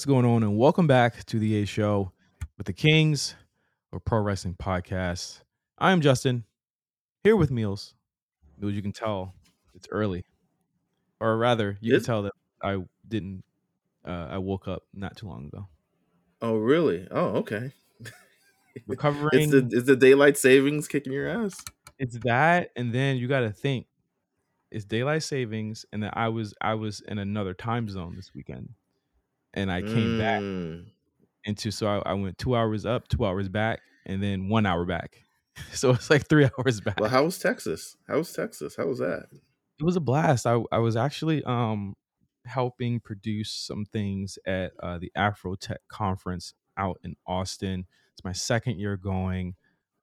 what's going on? And welcome back to the A Show with the Kings or Pro Wrestling Podcast. I am Justin, here with Meelz. Meelz, you can tell it's early, or rather, you Is- can tell that I didn't. Uh, I woke up not too long ago. Oh, really? Oh, okay. Recovering. It's the is the daylight savings kicking your ass? it's that, and then you got to think it's daylight savings, and then I was I was in another time zone this weekend, and I came back Mm. into so I, I went two hours up, two hours back, and then one hour back. So it's like three hours back. Well, how was Texas? How was Texas? How was that? it was a blast. I I was actually um helping produce some things at uh, the Afrotech conference out in Austin. It's my second year going.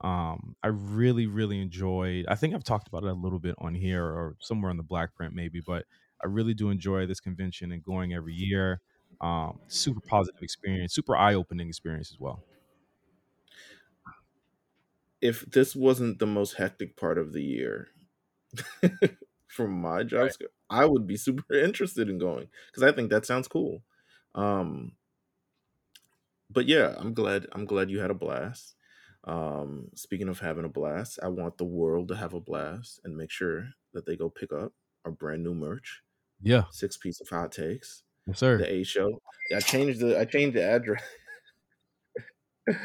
Um, I really really enjoyed. I think I've talked about it a little bit on here or somewhere on the Black Print maybe, but I really do enjoy this convention and going every year. Um, super positive experience, super eye opening experience as well. If this wasn't the most hectic part of the year from my job, Right. I would be super interested in going because I think that sounds cool. Um, but yeah, I'm glad. I'm glad you had a blast. Um, speaking of having a blast, I want the world to have a blast and make sure that they go pick up our brand new merch. Yeah, Six piece of hot takes. Yes, sir. the A show. I changed the I changed the address.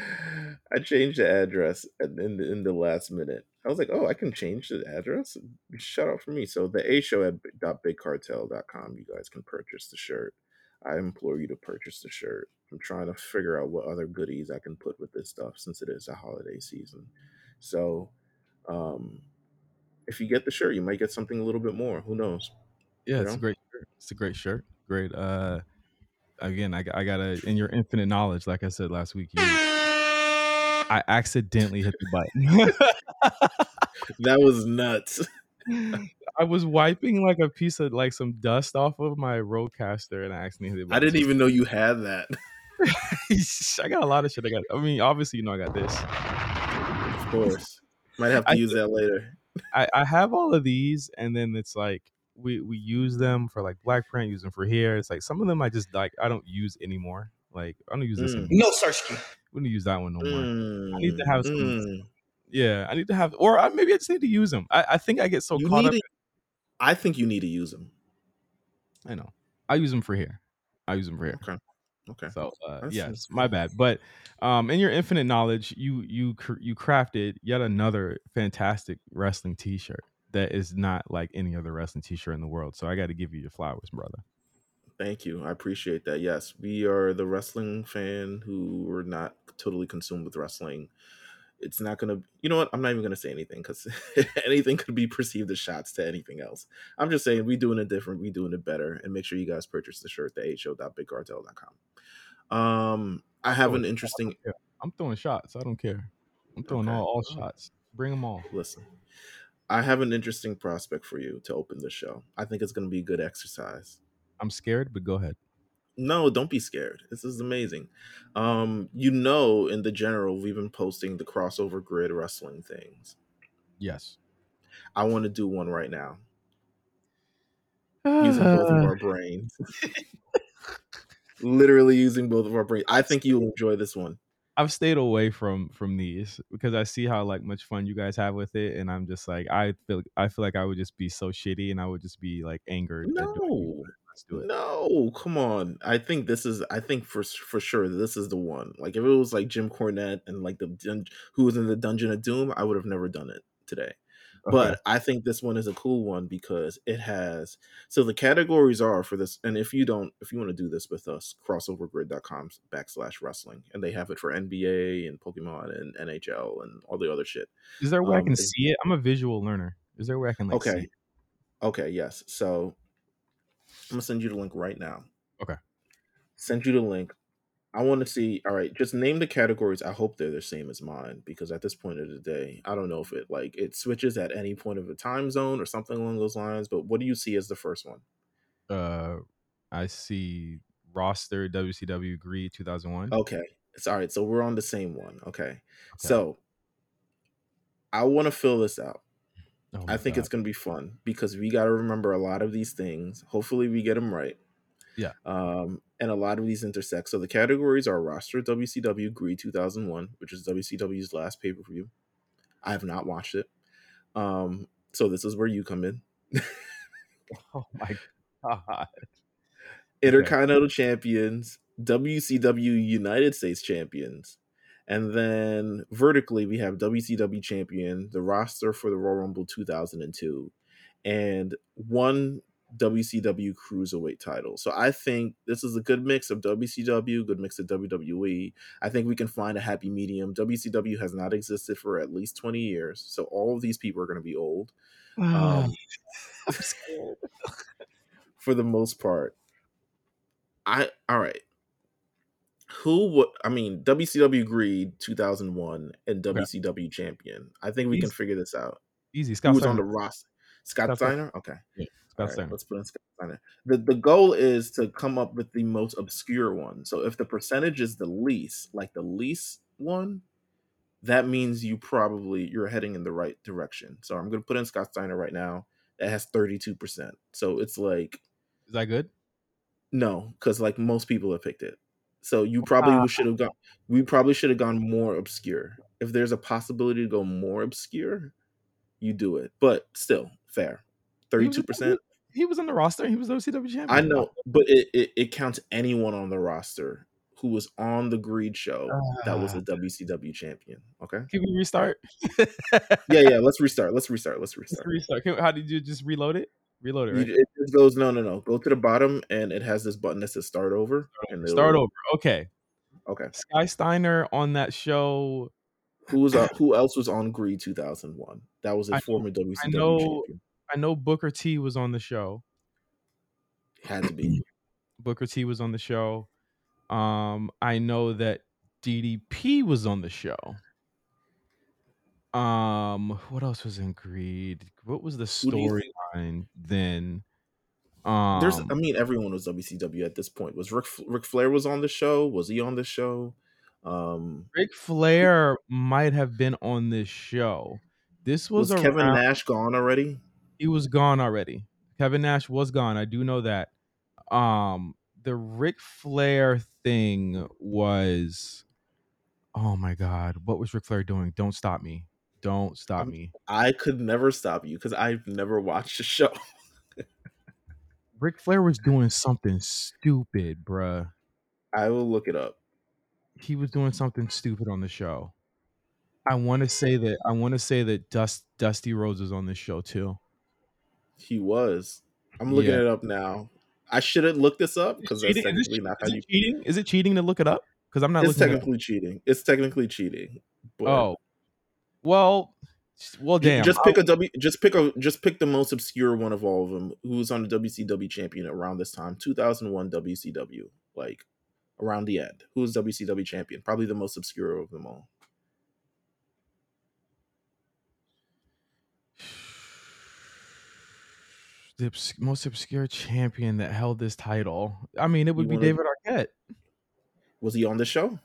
I changed the address in the, in the last minute. I was like, oh, I can change the address. Shout out for me. So the A show at bigcartel.com, you guys can purchase the shirt. I implore you to purchase the shirt. I'm trying to figure out what other goodies I can put with this stuff since it is a holiday season. So um if you get the shirt, you might get something a little bit more. Who knows? Yeah, you it's a great shirt. It's a great shirt. Great. Uh, again, I, I gotta in your infinite knowledge, like I said last week, you, I accidentally hit the button. That was nuts. I was wiping like a piece of like some dust off of my roadcaster, and I accidentally hit the I didn't even know you had that. I got a lot of shit. I got. I mean, obviously, you know, I got this. Of course. Might have to I use that later. I, I have all of these, and then it's like we we use them for like black print, use them for here. It's like some of them I just like I don't use anymore. Like I don't use this. Mm. anymore. No, Sarsky. We don't use that one no more. Mm, I need to have some- mm. Yeah, I need to have, or I, maybe I just need to use them. I, I think I get so You caught up. to- I think you need to use them. I know. I use them for here. I use them for here. Okay. Okay. So uh, That's- yes, my bad. But um, in your infinite knowledge, you you cr- you crafted yet another fantastic wrestling T-shirt that is not like any other wrestling T-shirt in the world. So I got to give you your flowers, brother. Thank you. I appreciate that. Yes, we are the wrestling fan who are not totally consumed with wrestling. It's not gonna. You know what? I'm not even gonna say anything because anything could be perceived as shots to anything else. I'm just saying we doing it different. We doing it better. And make sure you guys purchase the shirt. The ho.bigcartel.com. Um, I have an interesting. I'm throwing shots. I don't care. I'm throwing Okay. all, all shots. Bring them all. Listen, I have an interesting prospect for you to open the show. I think it's going to be a good exercise. I'm scared, but go ahead. No, don't be scared. This is amazing. Um, you know, in the general, we've been posting the crossover grid wrestling things. Yes. I want to do one right now using both of our brains. Literally using both of our brains. I think you'll enjoy this one. I've stayed away from from these because I see how like much fun you guys have with it, and I'm just like I feel I feel like I would just be so shitty, and I would just be like angered. at. No, Let's do it. no, come on. I think this is. I think for for sure this is the one. Like if it was like Jim Cornette and like the who was in the Dungeon of Doom, I would have never done it today. But I think this one is a cool one because it has so the categories are for this, and if you don't, if you want to do this with us, crossovergrid.com backslash wrestling, and they have it for NBA and Pokemon and NHL and all the other shit. is there a way I um, can is- see it? I'm a visual learner. Is there a way I can like see Okay. Okay, yes. So I'm gonna send you the link right now. Okay. Send you the link. I want to see. All right, just name the categories. I hope they're the same as mine because at this point of the day, I don't know if it like it switches at any point of a time zone or something along those lines. But what do you see as the first one? Uh, I see roster WCW Greed 2001. Okay, it's all right. So we're on the same one. Okay, so I want to fill this out. Oh I think God. it's going to be fun because we got to remember a lot of these things. Hopefully, we get them right. Yeah. Um, and a lot of these intersect. So the categories are roster WCW Greed 2001, which is WCW's last pay per view. I have not watched it. Um, so this is where you come in. oh my god. Intercontinental okay. champions, WCW United States champions, and then vertically we have WCW champion, the roster for the Royal Rumble 2002, and one WCW Cruiserweight title. So I think this is a good mix of WCW, good mix of WWE. I think we can find a happy medium. WCW has not existed for at least 20 years. So all of these people are going to be old. Um, for the most part. I all right. Who would I mean WCW Greed 2001 and WCW Champion. I think we easy. can figure this out. Easy. Scott Who was on the roster? Scott, Scott Steiner? Okay. Yeah, Scott right, Let's put in Scott Steiner. The the goal is to come up with the most obscure one. So if the percentage is the least, like the least one, that means you probably you're heading in the right direction. So I'm gonna put in Scott Steiner right now. That has 32%. So it's like Is that good? No, because like most people have picked it. So you probably should have gone. We probably should have gone more obscure. If there's a possibility to go more obscure, you do it. But still, fair. Thirty-two percent. He was on the roster. He was OCW champion. I know, but it, it, it counts anyone on the roster who was on the Greed show uh, that was a WCW ah. champion. Okay. Can we restart? yeah, yeah. Let's restart. Let's restart. Let's restart. Let's restart. Can, how did you just reload it? Reload it. Right? It just goes no, no, no. Go to the bottom, and it has this button that says "Start over." And start over. Okay. Okay. Sky Steiner on that show. Who was uh, who else was on Greed 2001? That was a I former know, WCW I know, champion. I know Booker T was on the show. Had to be. Booker T was on the show. Um, I know that DDP was on the show. Um, what else was in Greed? What was the storyline then? Um, There's, I mean, everyone was WCW at this point. Was Rick Ric Flair was on the show? Was he on the show? Um, Ric Flair might have been on this show. This was, was Kevin Nash gone already? He was gone already. Kevin Nash was gone. I do know that. Um, the Ric Flair thing was, oh my god, what was Ric Flair doing? Don't stop me! Don't stop me! I could never stop you because I've never watched the show. Ric Flair was doing something stupid, bruh. I will look it up. He was doing something stupid on the show. I want to say that I want to say that Dust Dusty Rhodes was on this show too. He was. I'm looking yeah. it up now. I shouldn't look this up because that's technically not how you cheating. Is it cheating to look it up? Because I'm not. It's technically cheating. It's technically cheating. But oh, well, well, damn. Just pick a W. Just pick a. Just pick the most obscure one of all of them. Who was on the WCW champion around this time? 2001 WCW. Like around the end. Who was WCW champion? Probably the most obscure of them all. The obs- most obscure champion that held this title. I mean, it would be David Arquette. Was he on the show?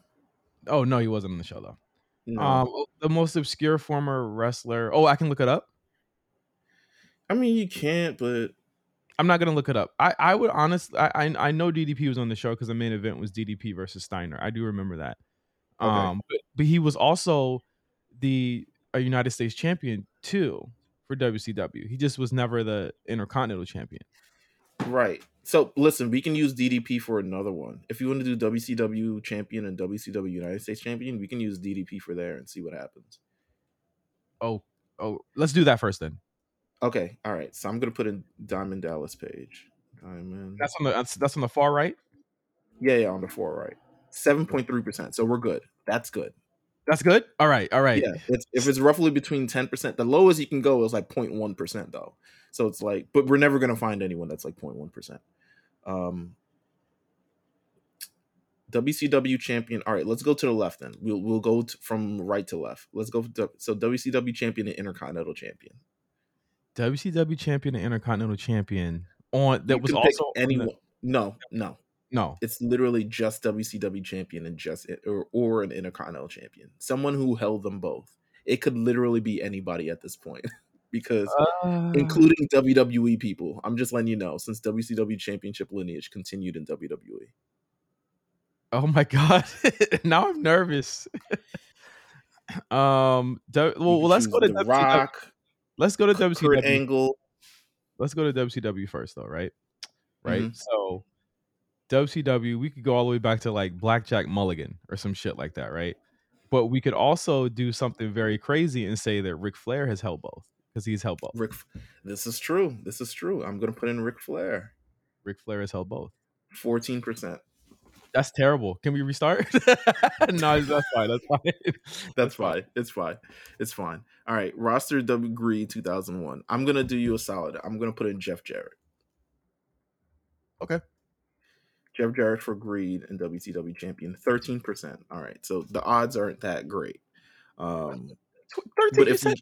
Oh no, he wasn't on the show though. No. Um, the most obscure former wrestler. Oh, I can look it up. I mean, you can't, but I'm not gonna look it up. I, I would honestly, I, I, I know DDP was on the show because the main event was DDP versus Steiner. I do remember that. Okay. Um, but, but he was also the a United States champion too for WCW. He just was never the Intercontinental Champion. Right. So listen, we can use DDP for another one. If you want to do WCW Champion and WCW United States Champion, we can use DDP for there and see what happens. Oh, oh, let's do that first then. Okay. All right. So I'm gonna put in Diamond Dallas Page. Diamond. That's on the that's, that's on the far right. Yeah, yeah, on the far right. Seven point three percent. So we're good. That's good. That's good. All right. All right. Yeah. It's, if it's roughly between 10%, the lowest you can go is like 0.1% though. So it's like, but we're never going to find anyone that's like 0.1%. Um, WCW champion. All right, let's go to the left then. We'll we'll go to, from right to left. Let's go. To, so WCW champion and Intercontinental champion. WCW champion and Intercontinental champion on that you was also anyone. The, no, no, no, it's literally just WCW champion and just or or an Intercontinental champion, someone who held them both. It could literally be anybody at this point. because Uh, including WWE people. I'm just letting you know since WCW championship lineage continued in. WWE. oh my god! now I'm nervous. um, do- well, let's go to The WCW. Rock, Let's go to Kurt WCW. Angle. Let's go to WCW first, though, right? Right. Mhm. So WCW, we could go all the way back to like Blackjack Mulligan or some shit like that, right? But we could also do something very crazy and say that Ric Flair has held both because he's held both. Ric, this is true. This is true. I'm gonna put in Ric Flair. Ric Flair has held both. Fourteen percent. That's terrible. Can we restart? no, that's fine. That's fine. That's fine. It's fine. It's fine. All right. Roster W Greed 2001. I'm gonna do you a solid. I'm gonna put in Jeff Jarrett. Okay. Jeff Jarrett for Greed and WCW champion. 13%. All right. So the odds aren't that great. Um Thirteen percent.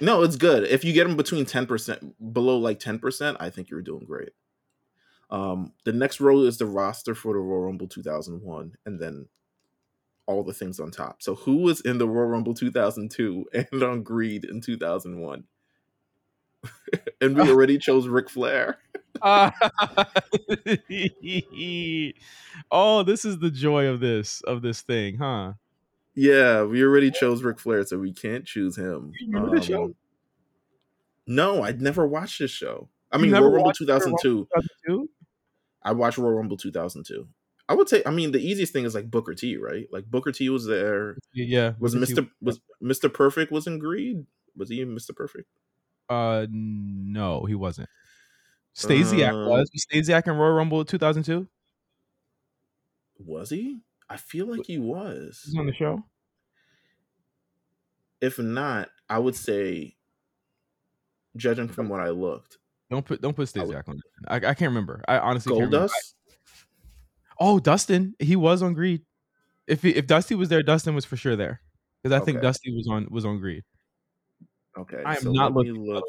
no, it's good. If you get them between 10%, below like 10%, I think you're doing great. Um, the next row is the roster for the Royal Rumble 2001, and then all the things on top. So who was in the Royal Rumble 2002 and on Greed in 2001? and we already chose Ric Flair. Uh, oh, this is the joy of this of this thing, huh? Yeah, we already chose Ric Flair, so we can't choose him. You remember the show? Um, No, I'd never watched this show. I mean, Royal Rumble 2002. 2002? I watched Royal Rumble 2002. I would say, I mean, the easiest thing is like Booker T, right? Like Booker T was there. Yeah. Was Booker T- Mr. was Mr. Perfect was in Greed? Was he Mr. Perfect? Uh, no, he wasn't. Stasiak Um, was. Was Stasiak in Royal Rumble 2002? Was he? I feel like he was. He's on the show. If not, I would say, judging from what I looked, Don't put don't put Stasiak on. I, I can't remember. I honestly can't remember. Goldust. Oh, Dustin. He was on Greed. If he, if Dusty was there, Dustin was for sure there. Because I think Dusty was on was on Greed. Okay, I am so not looking. Look.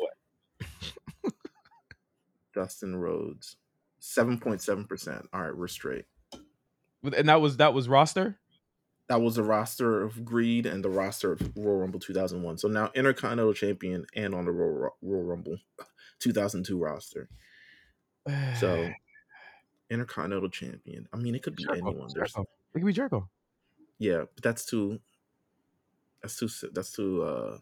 Dustin Rhodes, seven point seven percent. All right, we're straight. And that was that was roster. That was the roster of Greed and the roster of Royal Rumble 2001. So now Intercontinental Champion and on the Royal, Royal Rumble 2002 roster. So Intercontinental Champion. I mean, it could be Jericho, anyone. There's, Jericho. It could be Jericho. yeah, but that's too. That's too. That's too. uh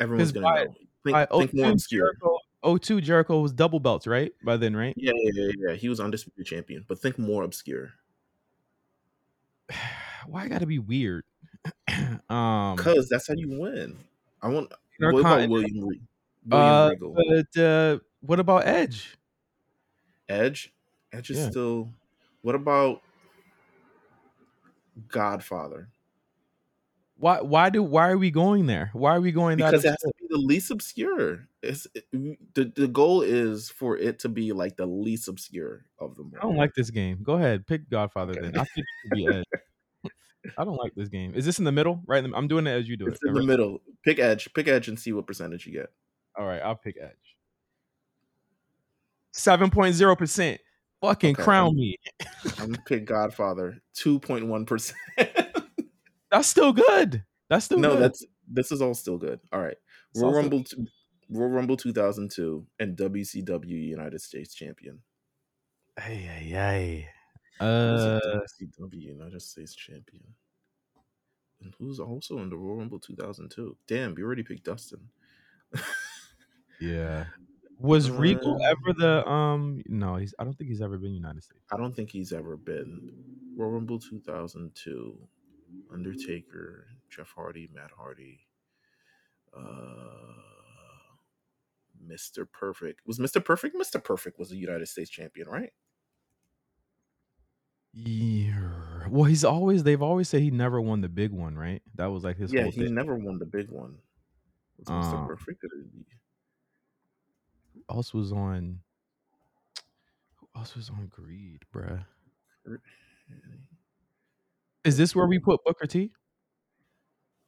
Everyone's gonna by- know. Think, By think more 02, obscure. Jericho, 02 Jericho was double belts, right? By then, right? Yeah, yeah, yeah, yeah. He was undisputed champion, but think more obscure. Why I gotta be weird? um, Because that's how you win. I want. What about William Re- William uh, Regal? but uh, what about Edge? Edge. Edge is Yeah. still. What about Godfather? Why? Why do? Why are we going there? Why are we going that? Because it has to be the least obscure. It's it- the the goal is for it to be like the least obscure of them I don't like this game. Go ahead, pick Godfather. Okay. Then I think be Edge. I don't like this game. Is this in the middle? Right? in the- I'm doing it as you do It's it. in the middle. Pick Edge. Pick Edge and see what percentage you get. All right, I'll pick Edge. Seven point zero percent. Fucking Okay, crown I'm- me. I'm gonna pick Godfather. Two point one percent. That's still good. That's still No, good. that's this is all still good. All right. Royal Rumble, Royal Rumble 2002 and WCW United States Champion. Hey, hey, hey. Uh, WCW United States Champion? And who's also in the Royal Rumble 2002? Damn, you already picked Dustin. yeah. Was Regal Uh, ever the um? No, he's. I don't think he's ever been United States. I don't think he's ever been Royal Rumble 2002. Undertaker, Jeff Hardy, Matt Hardy, uh, Mr. Perfect. Was Mr. Perfect? Mr. Perfect was a United States champion, right? Yeah. Well, he's always. They've always said he never won the big one, right? That was like his yeah, he thing. never won the big one. Was Mr. Um, Perfect? or did he- Who else was on? Who else was on Greed, bruh? Is this where we put Booker T?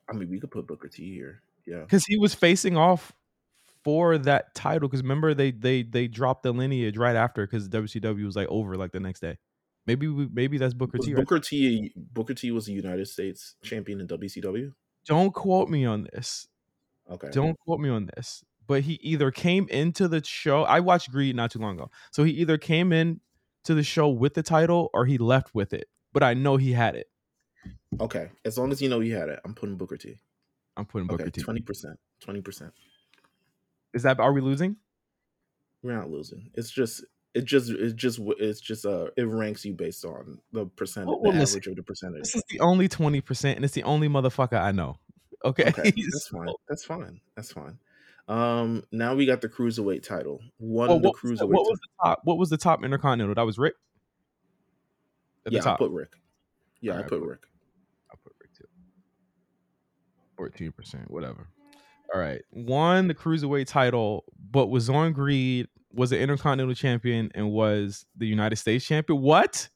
I mean, we could put Booker T here. Yeah. Because he was facing off for that title. Because remember they they they dropped the lineage right after because WCW was like over like the next day. Maybe we, maybe that's Booker Was T. right Booker T Booker T was a United States champion in WCW? Don't quote me on this. Okay. Don't quote me on this, but he either came into the show. I watched Greed not too long ago, so he either came in to the show with the title or he left with it. But I know he had it. Okay. As long as you know he had it, I'm putting Booker T. I'm putting Booker Okay. T. Twenty percent. Twenty percent. Is that are we losing? We're not losing. It's just. It just. it just. It's just. Uh. It ranks you based on the percentage, Well, the listen, average of the percentage. This is the only twenty percent, and it's the only motherfucker I know. Okay, Okay, that's fine. That's fine. That's fine. Um, now we got the cruiserweight title. One Well, the what, was the, cruiserweight. what was the top? What was the top intercontinental? That was Ric. At yeah, the top. I put Ric. Yeah, Alright, I put put- Ric. I put Ric too. Fourteen percent, whatever. All right, won the cruiserweight title, but was on Greed, was an intercontinental champion, and was the United States champion. What?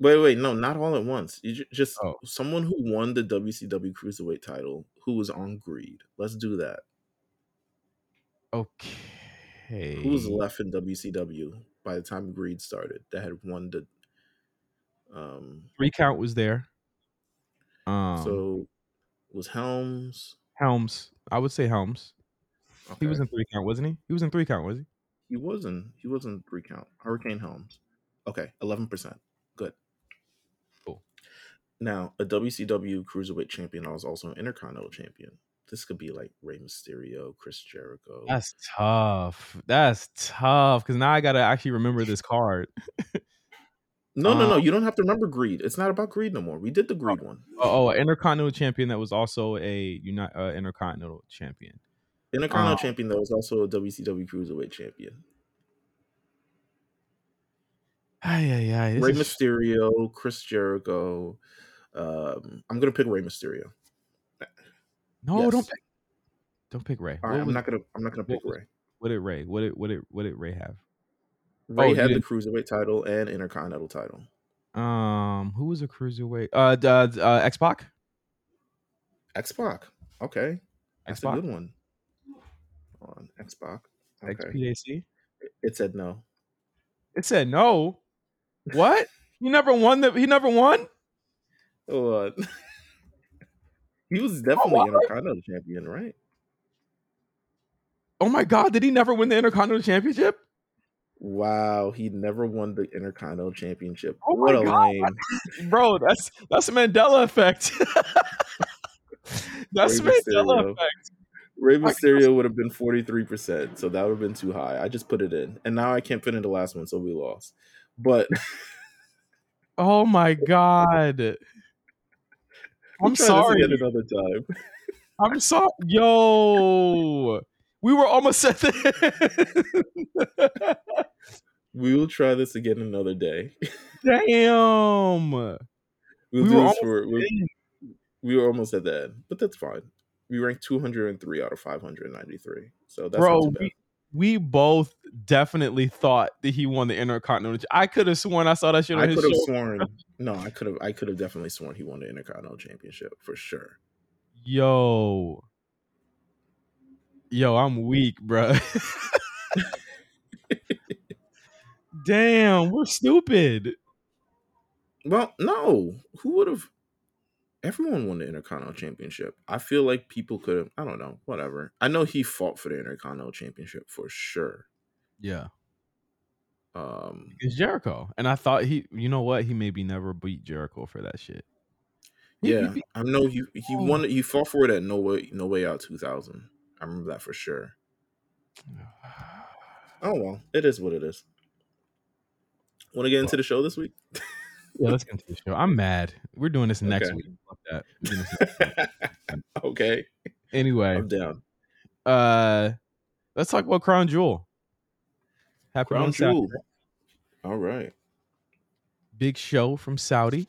Wait, wait, no, not all at once. You ju- just Oh. someone who won the WCW cruiserweight title who was on Greed. Let's do that. Okay. Who was left in WCW by the time Greed started that had won the? Um. Three count was there. Um, so was Helms. Helms, I would say Helms. Okay. He was in three count, wasn't he? He was in three count, was he? He wasn't. He wasn't three count. Hurricane Helms. Okay, eleven percent. Good. Cool. Now, a WCW Cruiserweight Champion. I was also an Intercontinental Champion. This could be like Rey Mysterio, Chris Jericho. That's tough. That's tough because now I gotta actually remember this card. no, no, no. um, You don't have to remember Greed. It's not about Greed no more. We did the Greed one. Oh, oh, an intercontinental champion that was also a uni- uh, intercontinental champion. Intercontinental um, Champion that was also a WCW Cruiserweight Champion. Yeah. this Rey is- Mysterio, Chris Jericho. Um, I'm gonna pick Rey Mysterio. no, yes. don't pick. Don't pick Rey. Right, I'm was- not gonna. I'm not gonna pick what Rey. What did Rey? What did what did what did Rey have? Rey you had the Cruiserweight title and Intercontinental title. Um, who was a cruiserweight? Uh, uh, uh X Pac. X Pac. Okay, that's a X-Pac? good one. On, X Pac. Okay, XPAC. it said no. It said no. What? He never won the. He never won. On. he was definitely what? Intercontinental champion, right? Oh my god! Did he never win the Intercontinental Championship? Wow, he never won the Intercontinental Championship. Oh what a God. lame. Bro, that's that's Mandela effect. that's Rey Mandela Mysterio. effect. Rey My Mysterio would have been 43%, so that would have been too high. I just put it in. And now I can't fit in the last one, so we lost. But Oh my god. I'm sorry. another time. I'm sorry. Yo. We were almost at the We will try this again another day. Damn. We'll We do were this for we, we were almost at the end, but that's fine. We ranked 203 out of 593. So that's Bro, not too bad. we, we both definitely thought that he won the Intercontinental. I could have sworn I saw that shit on I his could have sworn no, I could have I could have definitely sworn he won the Intercontinental Championship for sure. Yo. Yo, I'm weak, bro. Damn, we're stupid. Well, no. Who would have everyone won the Intercontinental Championship? I feel like people could have I don't know, whatever. I know he fought for the Intercontinental Championship for sure. Yeah. Um It's Jericho. And I thought he, you know what? He maybe never beat Jericho for that shit. Yeah, I know he he won he fought for it at No Way No Way Out 2000. Remember that for sure. Oh well, it is what it is. Want to get into the show this week? Yeah, let's get into the show. I'm mad. We're doing this next Okay. week. Fuck that. We're doing this next- okay, anyway, I'm down. uh let's talk about Crown Jewel. Happened Crown. Jewel. All right. Big show from Saudi.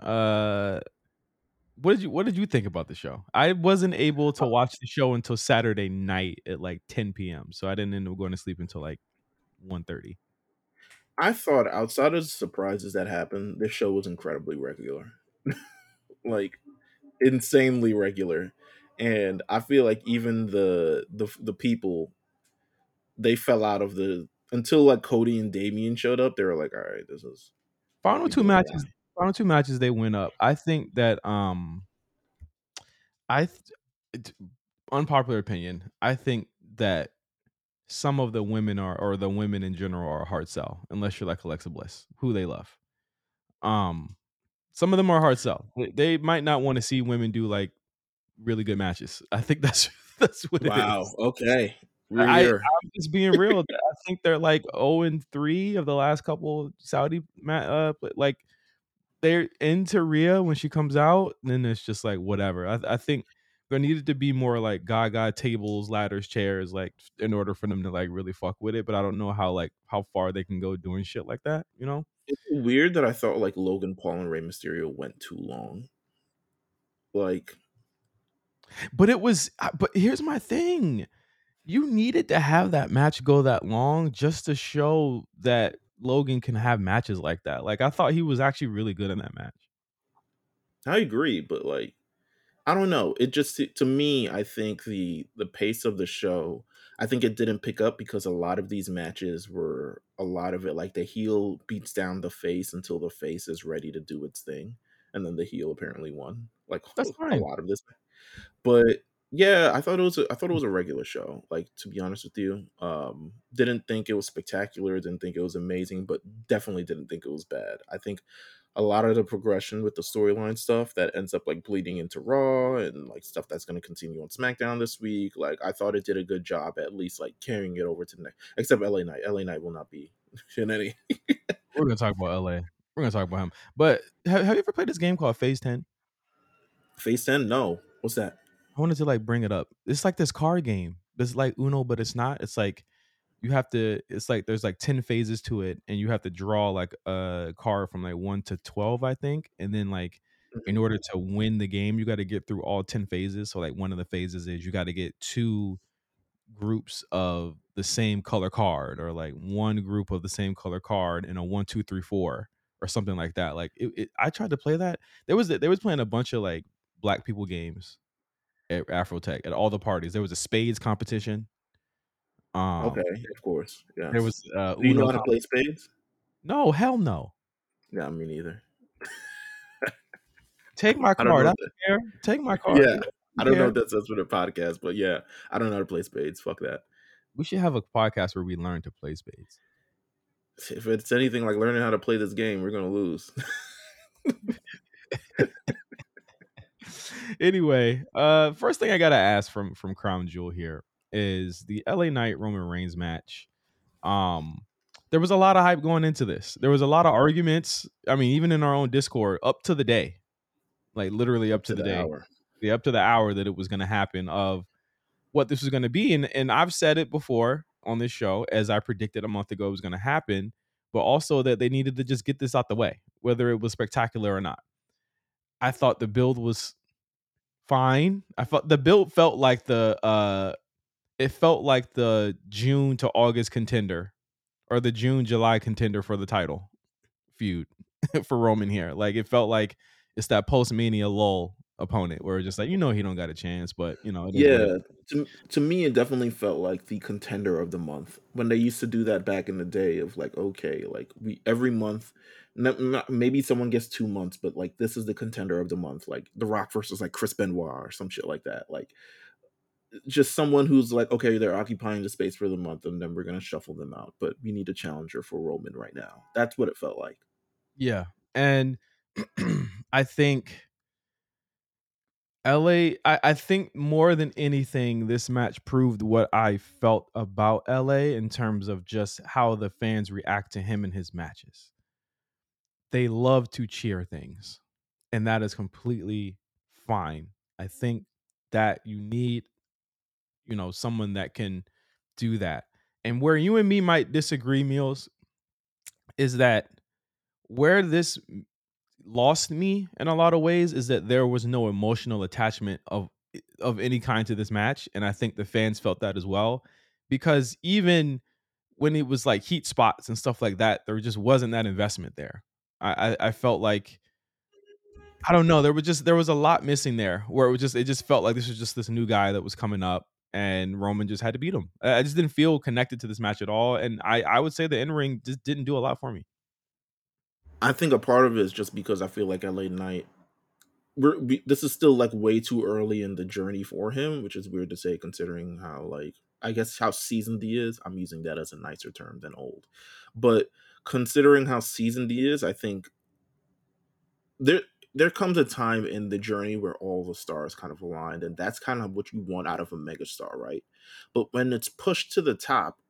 Uh what did you what did you think about the show? I wasn't able to uh watch the show until Saturday night at like 10 p.m. So I didn't end up going to sleep until like 1.30. I thought outside of the surprises that happened, this show was incredibly regular. like insanely regular. And I feel like even the the the people they fell out of the until like Cody and Damian showed up, they were like, all right, this is Final two matches final two matches they went up. I think that um I th- unpopular opinion. I think that some of the women are, or the women in general, are a hard sell unless you're like Alexa Bliss, who they love. Um, some of them are hard sell. They, might not want to see women do like really good matches. I think that's that's what wow. it is. Okay. I. I'm just being real. I think they're like 0 and 3 of the last couple Saudi uh like they're into Rhea when she comes out, then it's just like whatever. I, I think there needed to be more like gaga tables, ladders, chairs, like in order for them to like really fuck with it. But I don't know how like how far they can go doing shit like that, you know? It's weird that I thought like Logan Paul and Rey Mysterio went too long. Like But it was uh, but here's my thing. You needed to have that match go that long just to show that Logan can have matches like that. Like I thought he was actually really good in that match. I agree, but like I don't know. It just to me, I think the the pace of the show, I think it didn't pick up because a lot of these matches were a lot of it like the heel beats down the face until the face is ready to do its thing, and then the heel apparently won. Like That's a fine. lot of this, but yeah, I thought it was a, I thought it was a regular show. Like to be honest with you, um, didn't think it was spectacular. Didn't think it was amazing, but definitely didn't think it was bad. I think a lot of the progression with the storyline stuff that ends up like bleeding into Raw and like stuff that's going to continue on SmackDown this week. Like I thought it did a good job at least like carrying it over to the next. Except LA Knight. LA Knight will not be in any. We're gonna talk about LA. We're gonna talk about him. But have, have you ever played this game called Phase Ten? Phase Ten? No. What's that? I wanted to like bring it up. It's like this card game. It's like Uno, but it's not. It's like you have to it's like there's like 10 phases to it and you have to draw like a card from like 1 to 12 i think and then like in Mhm. order to win the game you got to get through all 10 phases so like one of the phases is you got to get two groups of the same color card or like one group of the same color card in a one two three four or something like that like it, it, i tried to play that there was there was playing a bunch of like black people games at afrotech at all the parties there was a spades competition um Okay, of course. Yeah. There was uh Do you know how to play spades? no hell no Yeah, me neither. Take my I don't card. I don't care. Take my card. Yeah, I don't know if that's that's for the podcast, but yeah, I don't know how to play spades. Fuck that. We should have a podcast where we learn to play spades. If it's anything like learning how to play this game, we're gonna lose. anyway, uh, first thing I gotta ask from from Crown Jewel here is the LA Knight Roman Reigns match. Um, there was a lot of hype going into this. There was a lot of arguments. I mean, even in our own Discord, up to the day, like literally up to, the, day, hour. yeah, up to the hour that it was going to happen of what this was going to be. And and I've said it before on this show, as I predicted a month ago it was going to happen, but also that they needed to just get this out the way, whether it was spectacular or not. I thought the build was fine. I felt the build felt like the uh it felt like the June to August contender or the June July contender for the title feud for Roman here. Like it felt like it's that post mania lull opponent where it's just like you know he don't got a chance, but you know it is what it Yeah, to, to me, it definitely felt like the contender of the month when they used to do that back in the day. Of like, okay, like we every month, maybe someone gets two months, but like this is the contender of the month, like The Rock versus like Chris Benoit or some shit like that. Like, just someone who's like, okay, they're occupying the space for the month, and then we're gonna shuffle them out. But we need a challenger for Roman right now. That's what it felt like. Yeah. And I think LA, I, I think more than anything, this match proved what I felt about LA in terms of just how the fans react to him in his matches. They love to cheer things, and that is completely fine. I think that you need, you know, someone that can do that. And where you and me might disagree, Meelz, is that where this lost me in a lot of ways is that there was no emotional attachment of eh, of any kind to this match and i think the fans felt that as well because even when it was like heat spots and stuff like that there just wasn't that investment there i i, felt like i don't know there was just there was a lot missing there where it was just it just felt like this was just this new guy that was coming up and roman just had to beat him. I just didn't feel connected to this match at all and i i would say the in-ring just didn't do a lot for me. I think a part of it is just because I feel like LA Knight we're we, this is still like way too early in the journey for him, which is weird to say considering how like I guess how seasoned he is. I'm using that as a nicer term than old, but considering how seasoned he is, I think there there comes a time in the journey where all the stars kind of aligned, and that's kind of what you want out of a megastar, right? But when it's pushed to the top,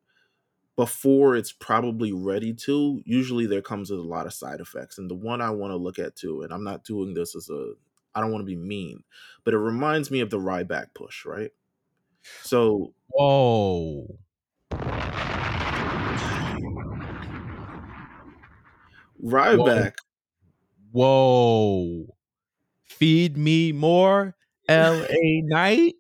before it's probably ready to, usually there comes with a lot of side effects. And the one I want to look at too, and I'm not doing this as a I don't want to be mean, but it reminds me of the Ryback push, right? So Whoa. Ryback. Whoa. Feed me more, LA Knight.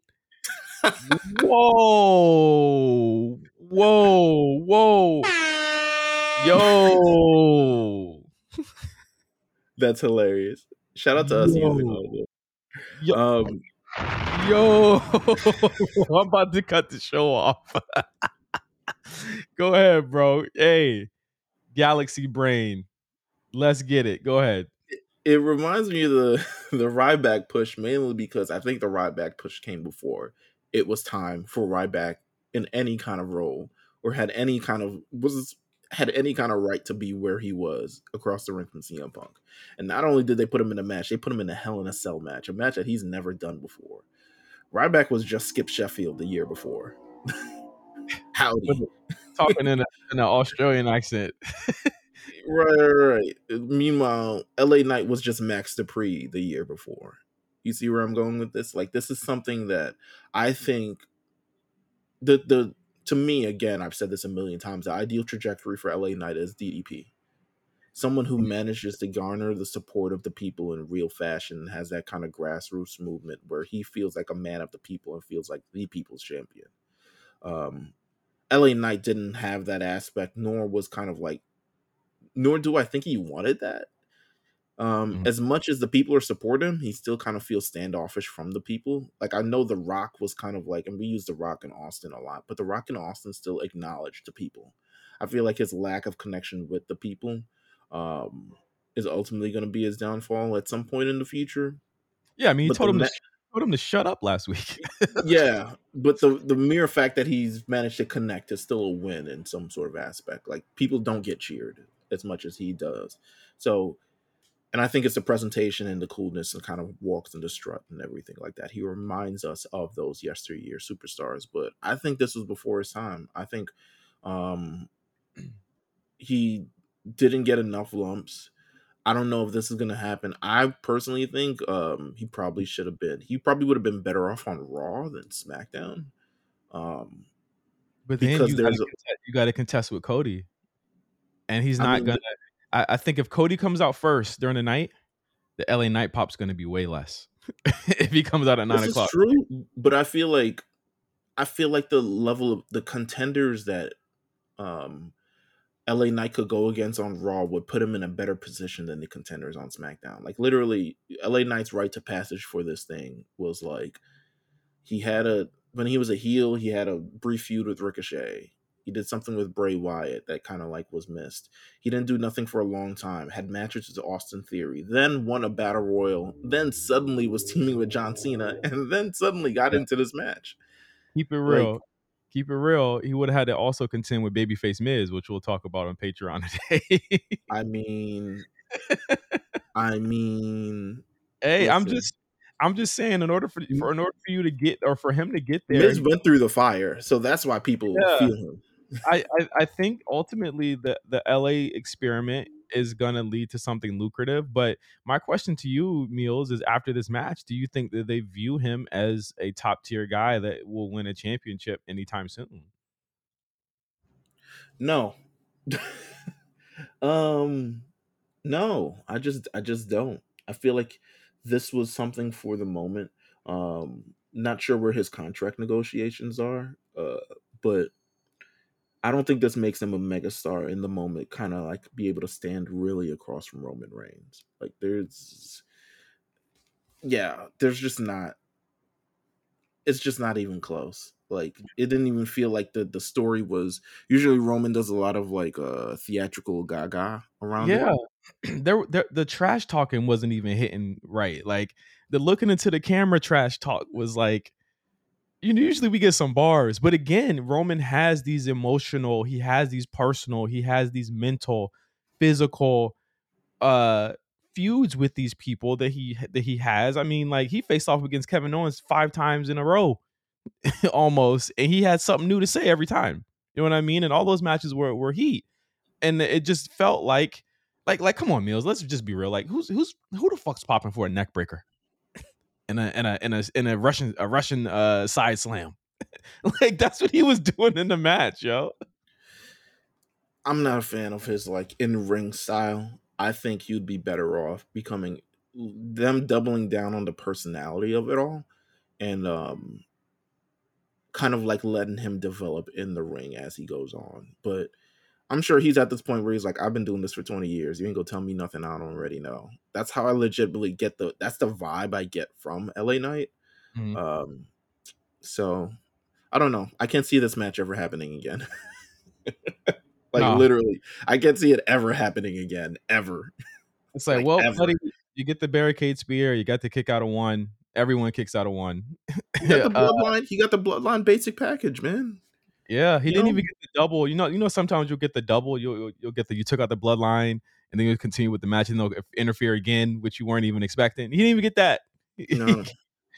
whoa. Whoa. Whoa. Yo. That's hilarious. Shout out to us Yo. using all of it. Yo. Um, Yo. I'm about to cut the show off. Go ahead, bro. Hey, Galaxy Brain. Let's get it. Go ahead. it reminds me of the the Ryback push mainly because I think the Ryback push came before it was time for Ryback in any kind of role or had any kind of was had any kind of right to be where he was across the ring from CM Punk. And not only did they put him in a match, they put him in a Hell in a Cell match, a match that he's never done before. Ryback was just Skip Sheffield the year before. Howdy. Talking in, a, in an Australian accent. Right, right, right. Meanwhile, LA Knight was just Max Dupri the year before. You see where I'm going with this? Like this is something that I think the the to me again, I've said this a million times, the ideal trajectory for LA Knight is DDP. Someone who manages to garner the support of the people in real fashion has that kind of grassroots movement where he feels like a man of the people and feels like the people's champion. Um LA Knight didn't have that aspect, nor was kind of like nor do I think he wanted that. Um, Mhm. As much as the people are supporting him, he still kind of feels standoffish from the people. Like I know The Rock was kind of like, and we use The Rock in Austin a lot, but The Rock in Austin still acknowledged the people. I feel like his lack of connection with the people um, is ultimately going to be his downfall at some point in the future. Yeah, I mean, he But told him, ma- to, sh- told him to shut up last week. yeah, but the the mere fact that he's managed to connect is still a win in some sort of aspect. Like people don't get cheered as much as he does. So, and I think it's the presentation and the coolness and kind of walks and the strut and everything like that. He reminds us of those yesteryear superstars. But I think this was before his time. I think um he didn't get enough lumps. I don't know if this is going to happen. I personally think um, he probably should have been. He probably would have been better off on Raw than SmackDown. Um, But then Because you gotta a- contest, you got to contest with Cody, and he's I not mean, gonna. I, I think if Cody comes out first during the night, the LA Knight pop's gonna be way less. if he comes out at nine o'clock, true, but I feel like I feel like the level of the contenders that um, LA Knight could go against on Raw would put him in a better position than the contenders on SmackDown. Like literally, LA Knight's right to passage for this thing was like he had a when he was a heel, he had a brief feud with Ricochet. He did something with Bray Wyatt that kind of like was missed. He didn't do nothing for a long time. Had matches with Austin Theory, then won a battle royal, then suddenly was teaming with John Cena, and then suddenly got into this match. keep it Like- real. keep it real. He would have had to also contend with Babyface Miz, which we'll talk about on Patreon today. I mean, I mean, hey, I'm just, I'm just saying, in order for, for in order for you to get or for him to get there, Miz went through the fire, so that's why people Yeah. feel him. I, I I think ultimately the the LA experiment is gonna lead to something lucrative. But my question to you, Meelz, is after this match, do you think that they view him as a top tier guy that will win a championship anytime soon? No. um no, I just I just don't. I feel like this was something for the moment. Um not sure where his contract negotiations are, uh but I don't think this makes him a megastar in the moment, kind of like be able to stand really across from Roman Reigns. Like there's yeah, there's just not it's just not even close. Like it didn't even feel like the the story was. Usually Roman does a lot of like uh theatrical gaga around yeah. there, there, the trash talking wasn't even hitting right. Like the looking into the camera trash talk was like, you know, usually we get some bars, but again, Roman has these emotional, he has these personal, he has these mental, physical, uh feuds with these people that he that he has. I mean, like he faced off against Kevin Owens five times in a row, almost, and he had something new to say every time. You know what I mean? And all those matches were were heat, and it just felt like, like, like, come on, Meelz, let's just be real. Like, who's who's who the fuck's popping for a neck breaker? And a and a and a in a Russian a Russian uh side slam. like that's what he was doing in the match, yo. I'm not a fan of his like in ring style. I think you'd be better off becoming them doubling down on the personality of it all and um kind of like letting him develop in the ring as he goes on. But I'm sure he's at this point where he's like, I've been doing this for 20 years. You ain't gonna tell me nothing I don't already know. That's how I legitimately get the that's the vibe I get from LA Knight. Mm-hmm. Um so I don't know. I can't see this match ever happening again. like no. literally, I can't see it ever happening again, ever. It's like, like well, buddy, you get the barricade spear, you got the kick out of one. Everyone kicks out of one. He got the uh, bloodline. Uh, he got the bloodline basic package, man. Yeah, he you didn't know? even get the double. You know, you know, sometimes you'll get the double. You'll you'll get the you took out the bloodline, and then you'll continue with the match, and they'll interfere again, which you weren't even expecting. He didn't even get that. No.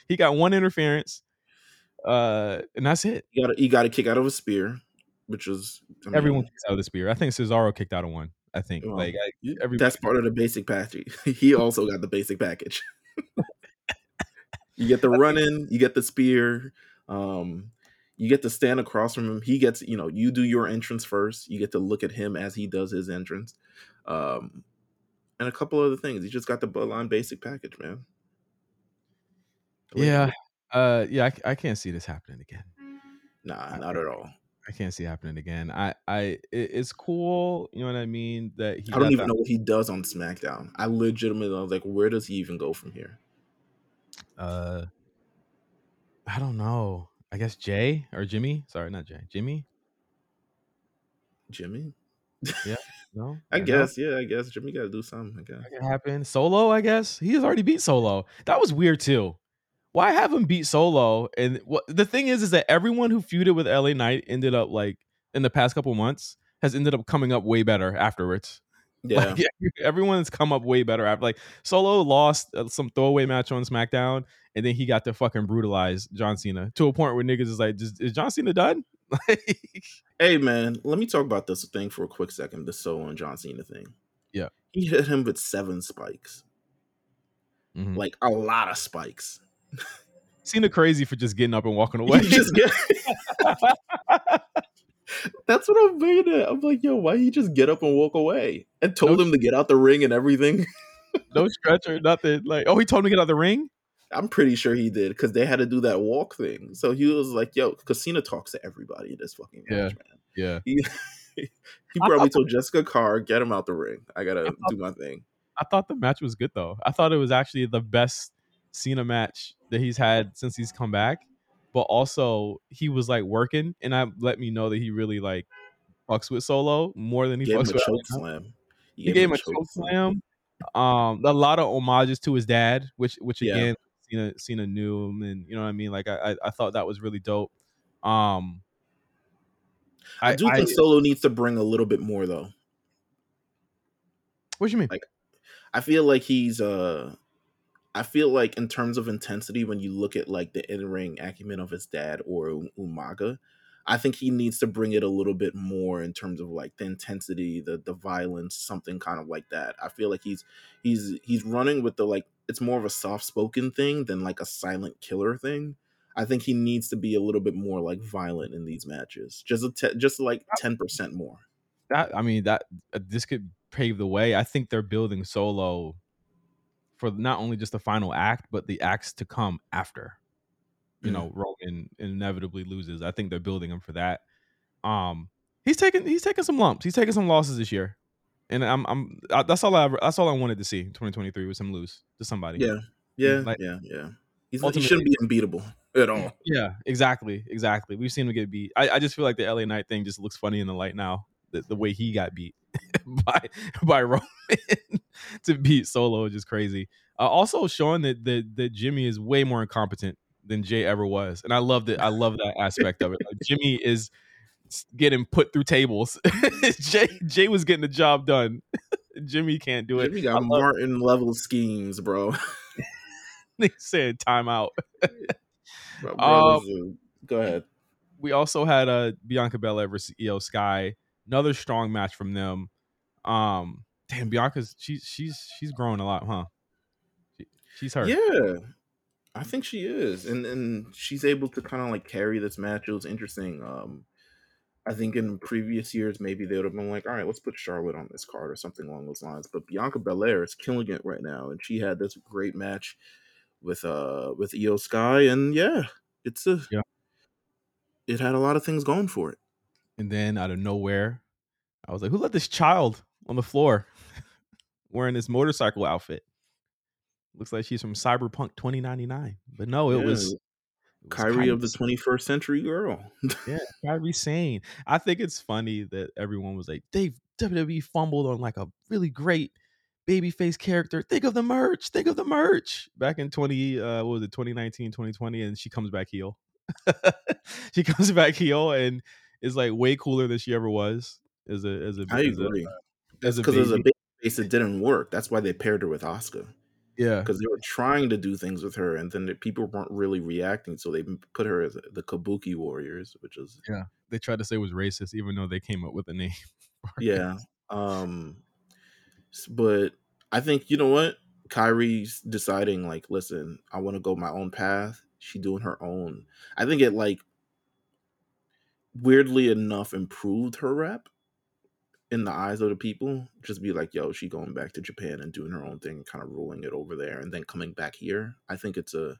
he got one interference, uh, and that's it. You got you got to kick out of a spear, which was I mean, everyone kicks out of the spear. I think Cesaro kicked out of one. I think well, like I, every, that's part of the basic package. he also got the basic package. you get the run in, you get the spear. Um, you get to stand across from him. He gets, you know, you do your entrance first. You get to look at him as he does his entrance. Um, and a couple other things. He just got the bloodline basic package, man. Yeah. Uh yeah, I, I, can't see this happening again. Nah, not at all. I can't see happening again. I I it, it's cool, you know what I mean, that he I don't even that. know what he does on SmackDown. I legitimately I was like, where does he even go from here? Uh I don't know. I guess Jay or Jimmy. Sorry, not Jay. Jimmy. Jimmy. Yeah. No. I guess. Yeah. I guess Jimmy got to do something. I guess. That can happen. Solo. I guess he has already beat Solo. That was weird too. Why have him beat Solo? And what the thing is, is that everyone who feuded with LA Knight ended up like in the past couple months has ended up coming up way better afterwards. Yeah. Like, everyone's come up way better after. Like Solo lost uh, some throwaway match on SmackDown, and then he got to fucking brutalize John Cena to a point where niggas is like, is, is John Cena done? hey man, let me talk about this thing for a quick second. The Solo and John Cena thing. Yeah, he hit him with seven spikes, mm-hmm. like a lot of spikes. Cena crazy for just getting up and walking away. just get- That's what I'm thinking. I'm like, yo, why he just get up and walk away? And told no, him to get out the ring and everything. no stretcher, nothing. Like, oh, he told him to get out the ring. I'm pretty sure he did because they had to do that walk thing. So he was like, "Yo," Cena talks to everybody in this fucking yeah. match, man. Yeah. He, he probably told Jessica Carr, "Get him out the ring. I gotta I thought, do my thing." I thought the match was good though. I thought it was actually the best Cena match that he's had since he's come back but also he was like working, and I let me know that he really like fucks with Solo more than he gave fucks with choke slam. He, he gave him a choke slam. Um, a lot of homages to his dad, which which yeah. again Cena Cena knew him, and you know what I mean. Like I I thought that was really dope. Um, I, I do think I, Solo needs to bring a little bit more though. What do you mean? Like, I feel like he's uh I feel like in terms of intensity, when you look at like the in ring acumen of his dad or Umaga, I think he needs to bring it a little bit more in terms of like the intensity, the the violence, something kind of like that. I feel like he's he's he's running with the like it's more of a soft spoken thing than like a silent killer thing. I think he needs to be a little bit more like violent in these matches, just a te- just like ten percent more. That I mean that uh, this could pave the way. I think they're building Solo for not only just the final act, but the acts to come after. You mm. know, Roman inevitably loses. I think they're building him for that. Um, he's taking he's taking some lumps. He's taking some losses this year, and I'm I'm I, that's all I ever, that's all I wanted to see. 2023 was him lose to somebody. Yeah, yeah, like, yeah, yeah. He's, he shouldn't be unbeatable. at all. Yeah, exactly, exactly. We've seen him get beat. I, I just feel like the LA Knight thing just looks funny in the light now. The, the way he got beat by by Roman to beat Solo is just crazy. Uh, also showing that, that that Jimmy is way more incompetent than Jay ever was, and I love that. I love that aspect of it. Like, Jimmy is getting put through tables. Jay Jay was getting the job done. Jimmy can't do it. Jimmy got Martin level schemes, bro. they said timeout. Um, go ahead. We also had a uh, Bianca Belair versus Iyo Sky. Another strong match from them. Um, damn, Bianca's she's she's she's growing a lot, huh? She, she's hurt. Yeah, I think she is, and and she's able to kind of like carry this match. It was interesting. Um, I think in previous years, maybe they would have been like, all right, let's put Charlotte on this card or something along those lines. But Bianca Belair is killing it right now, and she had this great match with uh with Iyo Sky, and yeah, it's a yeah. It had a lot of things going for it. And then out of nowhere, I was like, who let this child on the floor wearing this motorcycle outfit? Looks like she's from Cyberpunk 2099. But no, it yeah. was Kairi of the 21st century girl. yeah, Kairi Sane. I think it's funny that everyone was like, they WWE fumbled on like a really great babyface character. Think of the merch. Think of the merch. Back in 20, uh, what was it, 2019, 2020, and she comes back heel. she comes back heel and is like way cooler than she ever was. As a as a I as agree. A, as because as a babyface, it didn't work. That's why they paired her with Asuka. Yeah, because they were trying to do things with her, and then the people weren't really reacting, so they put her as the Kabuki Warriors, which is yeah. They tried to say was racist, even though they came up with a name. yeah, um, but I think you know what Kairi's deciding like, listen, I want to go my own path. She doing her own. I think it like weirdly enough improved her rap in the eyes of the people, just be like, yo, she going back to Japan and doing her own thing, kind of ruling it over there, and then coming back here. I think it's a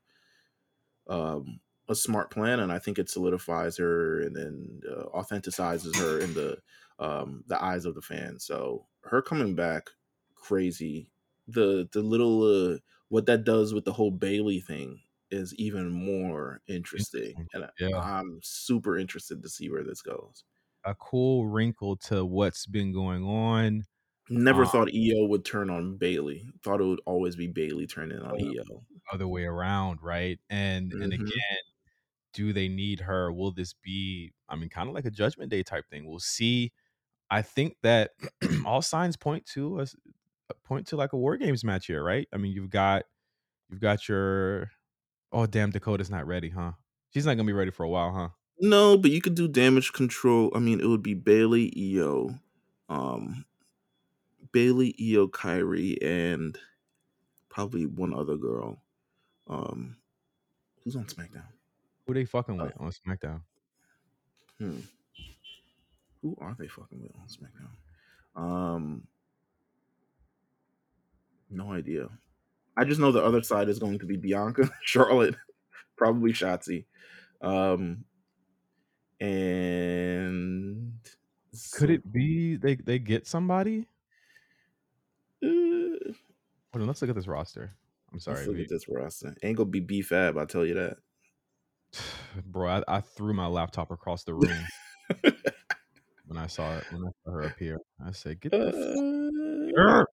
um, a smart plan, and I think it solidifies her and then uh, authenticizes her in the um, the eyes of the fans. So her coming back, crazy. The the little uh, what that does with the whole bayley thing is even more interesting, and yeah. I'm super interested to see where this goes a cool wrinkle to what's been going on. Never um, thought Iyo would turn on Bayley. Thought it would always be Bayley turning on Iyo. Other way around, right? And mm-hmm. and again, do they need her? Will this be? I mean, kind of like a Judgment Day type thing. We'll see. I think that all signs point to us point to like a War Games match here, right? I mean, you've got you've got your oh damn Dakota's not ready, huh? She's not gonna be ready for a while, huh? No, but you could do damage control. I mean, it would be Bayley, Iyo, um, Bayley, Iyo, Kairi, and probably one other girl. Um, who's on SmackDown? Who they fucking uh, with on SmackDown? Hmm. Who are they fucking with on SmackDown? Um, no idea. I just know the other side is going to be Bianca, Charlotte, probably Shotzi. Um, and could so, it be they they get somebody? Uh, Hold on, let's look at this roster. I'm sorry. Let's look we, at this roster. Ain't gonna be B Fab, I'll tell you that. Bro, I, I, threw my laptop across the room when I saw it when I saw her appear. I said, "Get the uh,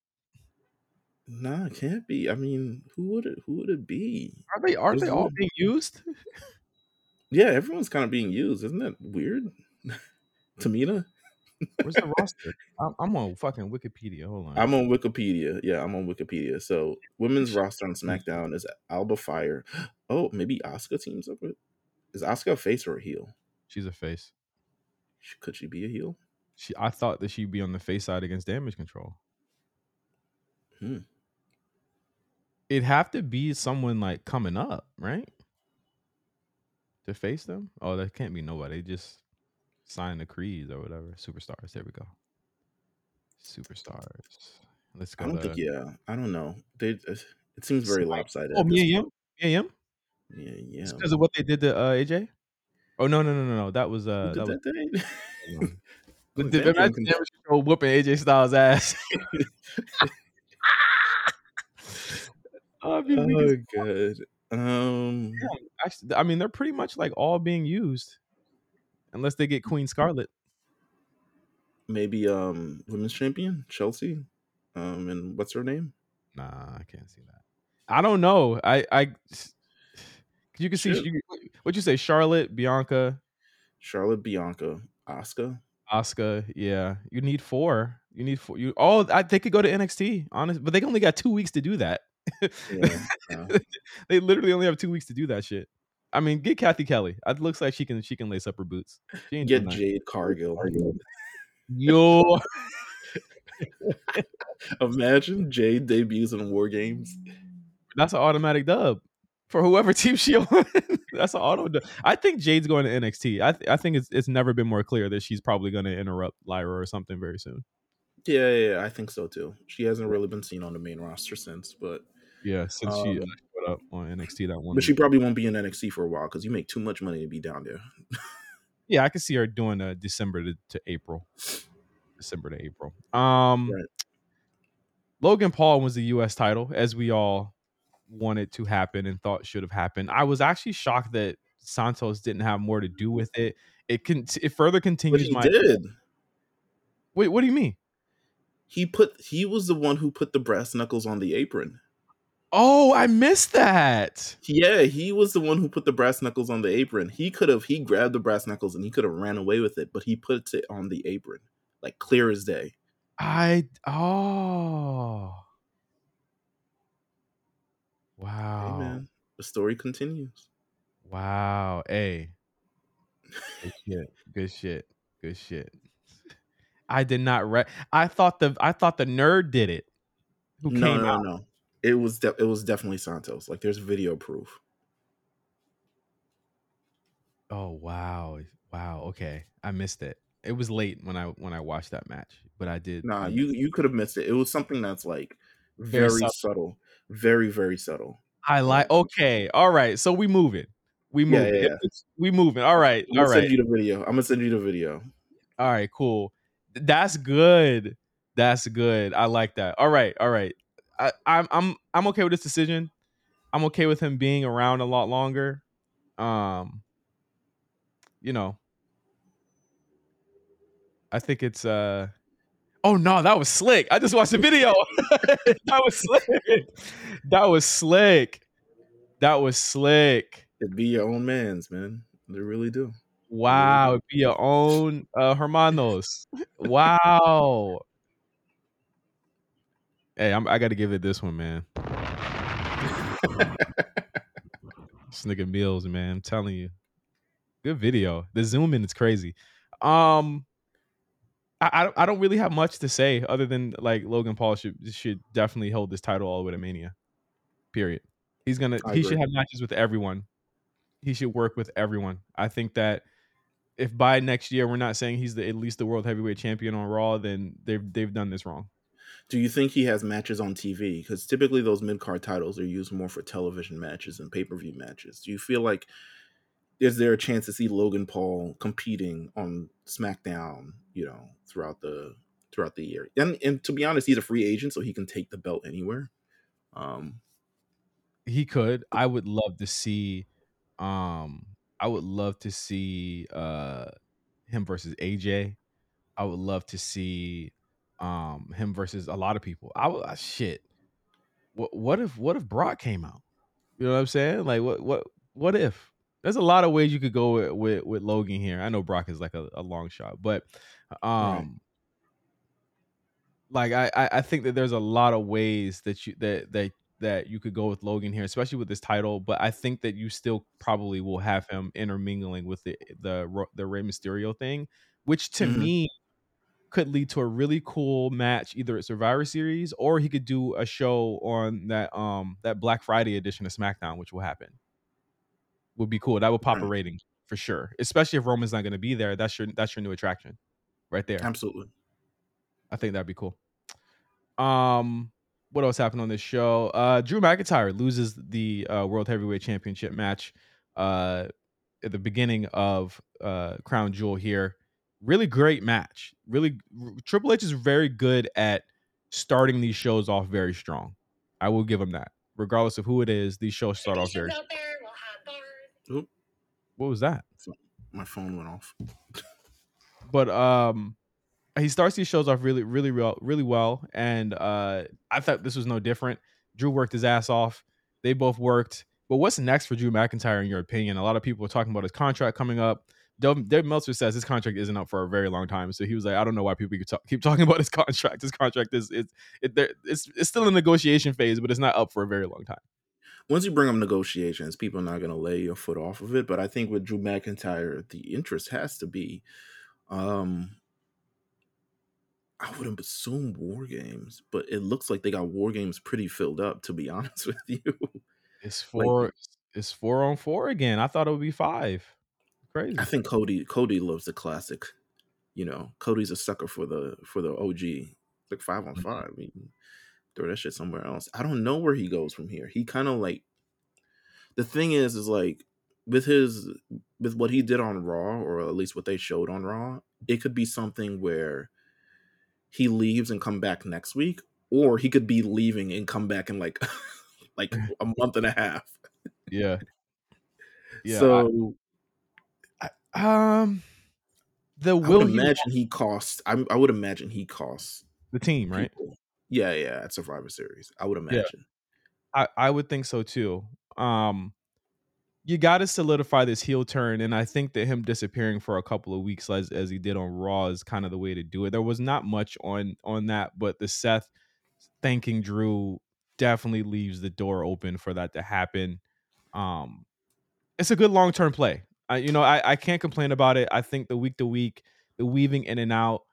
Nah, it can't be. I mean, who would it? Who would it be? Are they? Are they all being used? Yeah, everyone's kind of being used. Isn't that weird? Tamina? Where's the roster? I'm, I'm, on fucking Wikipedia. Hold on. I'm on Wikipedia. Yeah, I'm on Wikipedia. So women's roster on SmackDown is Alba Fyre. Oh, maybe Asuka teams up with. Is Asuka a face or a heel? She's a face. Could she be a heel? She. I thought that she'd be on the face side against Damage Control. Hmm. It'd have to be someone like coming up, right? to face them? Oh, that can't be nobody. They just sign the creeds or whatever. Superstars. There we go. Superstars. Let's go. I don't to... think. Yeah, I don't know. They. It seems very lopsided. Oh, Mia Yim. Mia Yim. Yeah, yeah. Because of what they did to uh, AJ. Oh no no no no no! That was uh. That, that was, did imagine whooping AJ Styles' ass. oh, oh god. Um, Yeah, actually, I mean, they're pretty much like all being used, unless they get Queen Scarlett. maybe um women's champion Chelsea. Um, and what's her name? Nah, I can't see that. I don't know. I I you can see you, what you say, Charlotte, Bianca, Charlotte, Bianca, Asuka, Asuka. Yeah, you need four. You need four. You oh, I, they could go to NXT, honest, but they only got two weeks to do that. Yeah, they literally only have two weeks to do that shit. I mean, get Cathy Kelley. Uh, it looks like she can she can lace up her boots. Get. Jade Cargill. Yo, Imagine Jade debuts in War Games. that's an automatic dub for whoever team she on. that's an auto dub. I think Jade's going to NXT. I th- I think it's it's never been more clear that she's probably going to interrupt Lyra or something very soon. Yeah, yeah, yeah, I think so too. She hasn't really been seen on the main roster since, but Yeah, since she uh, Um, up on NXT that one. but she probably won't be in NXT for a while because you make too much money to be down there. yeah, I can see her doing a December to, to April. December to April. Um, Right. Logan Paul was the U.S. title, as we all wanted to happen and thought should have happened. I was actually shocked that Santos didn't have more to do with it. It can it further continues he my. did. Wait, what do you mean? He put he was the one who put the brass knuckles on the apron. Oh, I missed that. Yeah, he was the one who put the brass knuckles on the apron. He could have he grabbed the brass knuckles and he could have ran away with it, but he puts it on the apron, like clear as day. I oh. Hey Wow. man, the story continues. Wow. Hey. Good shit. Good shit. Good shit. I did not re- I thought the I thought the nerd did it. Who No, came no, out. no. It was de- it was definitely Santos. Like there's video proof. Oh wow. Wow. Okay. I missed it. It was late when I when I watched that match, but I did. Nah, you you could have missed it. It was something that's like very, subtle. subtle. very very subtle. I like okay. All right. So we moving. We Yeah, moving. yeah, yeah. It's- We moving. All right. I'm All gonna send you the video. I'm gonna send you the video. All right, cool. That's good. That's good. I like that. All right, all right. I, I'm I'm I'm okay with this decision. I'm okay with him being around a lot longer. Um, you know, I think it's uh. Oh no, that was slick. I just watched the video. that was slick. That was slick. That was slick. It be your own man's, man. They really do. Wow, be your own uh, hermanos. Wow. Hey, I'm, I got to give it this one, man. nigga Meelz, man. I'm telling you, good video. The zoom in is crazy. Um, I, I don't- I don't really have much to say other than like Logan Paul should should definitely hold this title all the way to Mania. Period. He's gonna I he should have matches with everyone. He should work with everyone. I think that if by next year we're not saying he's the at least the world heavyweight champion on Raw, then they've they've done this wrong. Do you think he has matches on TV? Because typically those mid card titles are used more for television matches and pay per view matches. Do you feel like is there a chance to see Logan Paul competing on SmackDown? You know, throughout the throughout the year. And and to be honest, he's a free agent, so he can take the belt anywhere. Um, He could. I would love to see um I would love to see uh him versus AJ. I would love to see um him versus a lot of people. I uh, shit. What what if what if Brock came out? You know what I'm saying? Like what what what if? There's a lot of ways you could go with with, with Logan here. I know Brock is like a, a long shot, but um like I, I think that there's a lot of ways that you that that that you could go with Logan here, especially with this title. But I think that you still probably will have him intermingling with the the the Rey Mysterio thing, which to Mhm. me could lead to a really cool match, either at Survivor Series or he could do a show on that um that Black Friday edition of SmackDown, which will happen. Would be cool. That would pop a rating for sure, especially if Roman's not going to be there. That's your that's your new attraction, right there. absolutely. I think that'd be cool. Um, what else happened on this show? Uh, Drew McIntyre loses the uh, World Heavyweight Championship match uh, at the beginning of uh, Crown Jewel here. Really great match. Really, Triple H is very good at starting these shows off very strong. I will give him that. regardless of who it is, these shows start off very. Oop, What was that? my phone went off. But um, he starts these shows off really, really, real, really well, and uh, I thought this was no different. Drew worked his ass off. They both worked. But what's next for Drew McIntyre, in your opinion? A lot of people are talking about his contract coming up. Dave, Meltzer says his contract isn't up for a very long time, so he was like, "I don't know why people keep, talk, keep talking about his contract. His contract is it's it, it's it's still in negotiation phase, but it's not up for a very long time." Once you bring up negotiations, people are not going to lay your foot off of it. But I think with Drew McIntyre, the interest has to be, um, I would assume war games, but it looks like they got war games pretty filled up. To be honest with you, It's four. like it's four on four again. I thought it would be five. Crazy. I think Cody Cody loves the classic. You know, Cody's a sucker for the for the OG. Like five on Mhm. five. I mean, throw that shit somewhere else. I don't know where he goes from here. He kind of like the thing is, is like with his with what he did on Raw, or at least what they showed on Raw, it could be something where he leaves and come back next week, or he could be leaving and come back in like like a month and a half. yeah. Yeah. so um, the will I would imagine he costs. I, I would imagine he costs the team right? people. Yeah, yeah, at Survivor Series. I would imagine. I, I would think so too. Um, you got to solidify this heel turn, and I think that him disappearing for a couple of weeks, as as he did on Raw, is kind of the way to do it. There was not much on on that, but the Seth thanking Drew definitely leaves the door open for that to happen. Um, it's a good long term play. I, you know, I I can't complain about it. I think the week to week, the weaving in and out,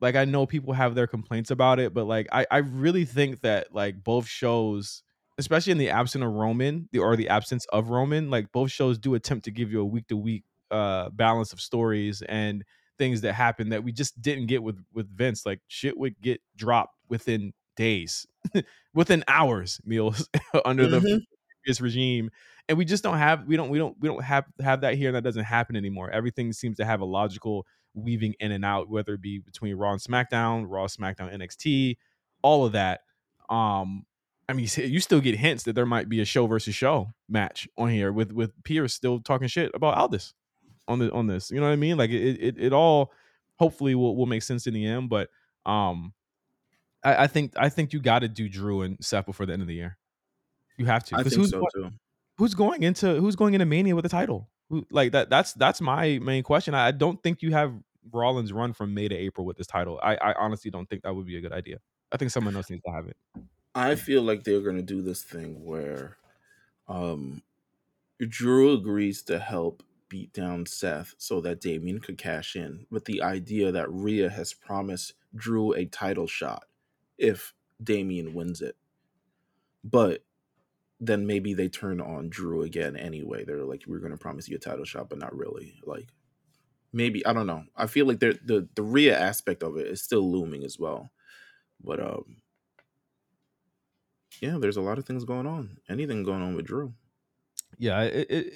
like I know people have their complaints about it, but like I I really think that like both shows, especially in the absence of Roman, the or the absence of Roman, like both shows do attempt to give you a week to week uh balance of stories and things that happen that we just didn't get with with Vince. Like shit would get dropped within days, within hours, Meelz under the Mhm. Previous regime and we just don't have we don't we don't we don't have have that here and that doesn't happen anymore. Everything seems to have a logical weaving in and out whether it be between raw and smackdown raw smackdown nxt all of that. Um i mean you still get hints that there might be a show versus show match on here with with pearce still talking shit about aldis on the on this you know what i mean? Like it it, it all hopefully will, will make sense in the end but um i, I think i think you got to do drew and seth before the end of the year you have to I think who's so going- too. who's going into who's going into Mania with the title? Who, like that? That's that's my main question. I, I don't think you have Rollins run from May to April with this title. I, I honestly don't think that would be a good idea. I think someone else needs to have it. I feel like they're gonna do this thing where um Drew agrees to help beat down Seth so that Damian could cash in with the idea that Rhea has promised Drew a title shot if Damian wins it. But then maybe they turn on Drew again anyway. They're like, we're gonna promise you a title shot, but not really. Like maybe I don't know. I feel like the the Rhea aspect of it is still looming as well. But um yeah, there's a lot of things going on. Anything going on with Drew. Yeah, it, it,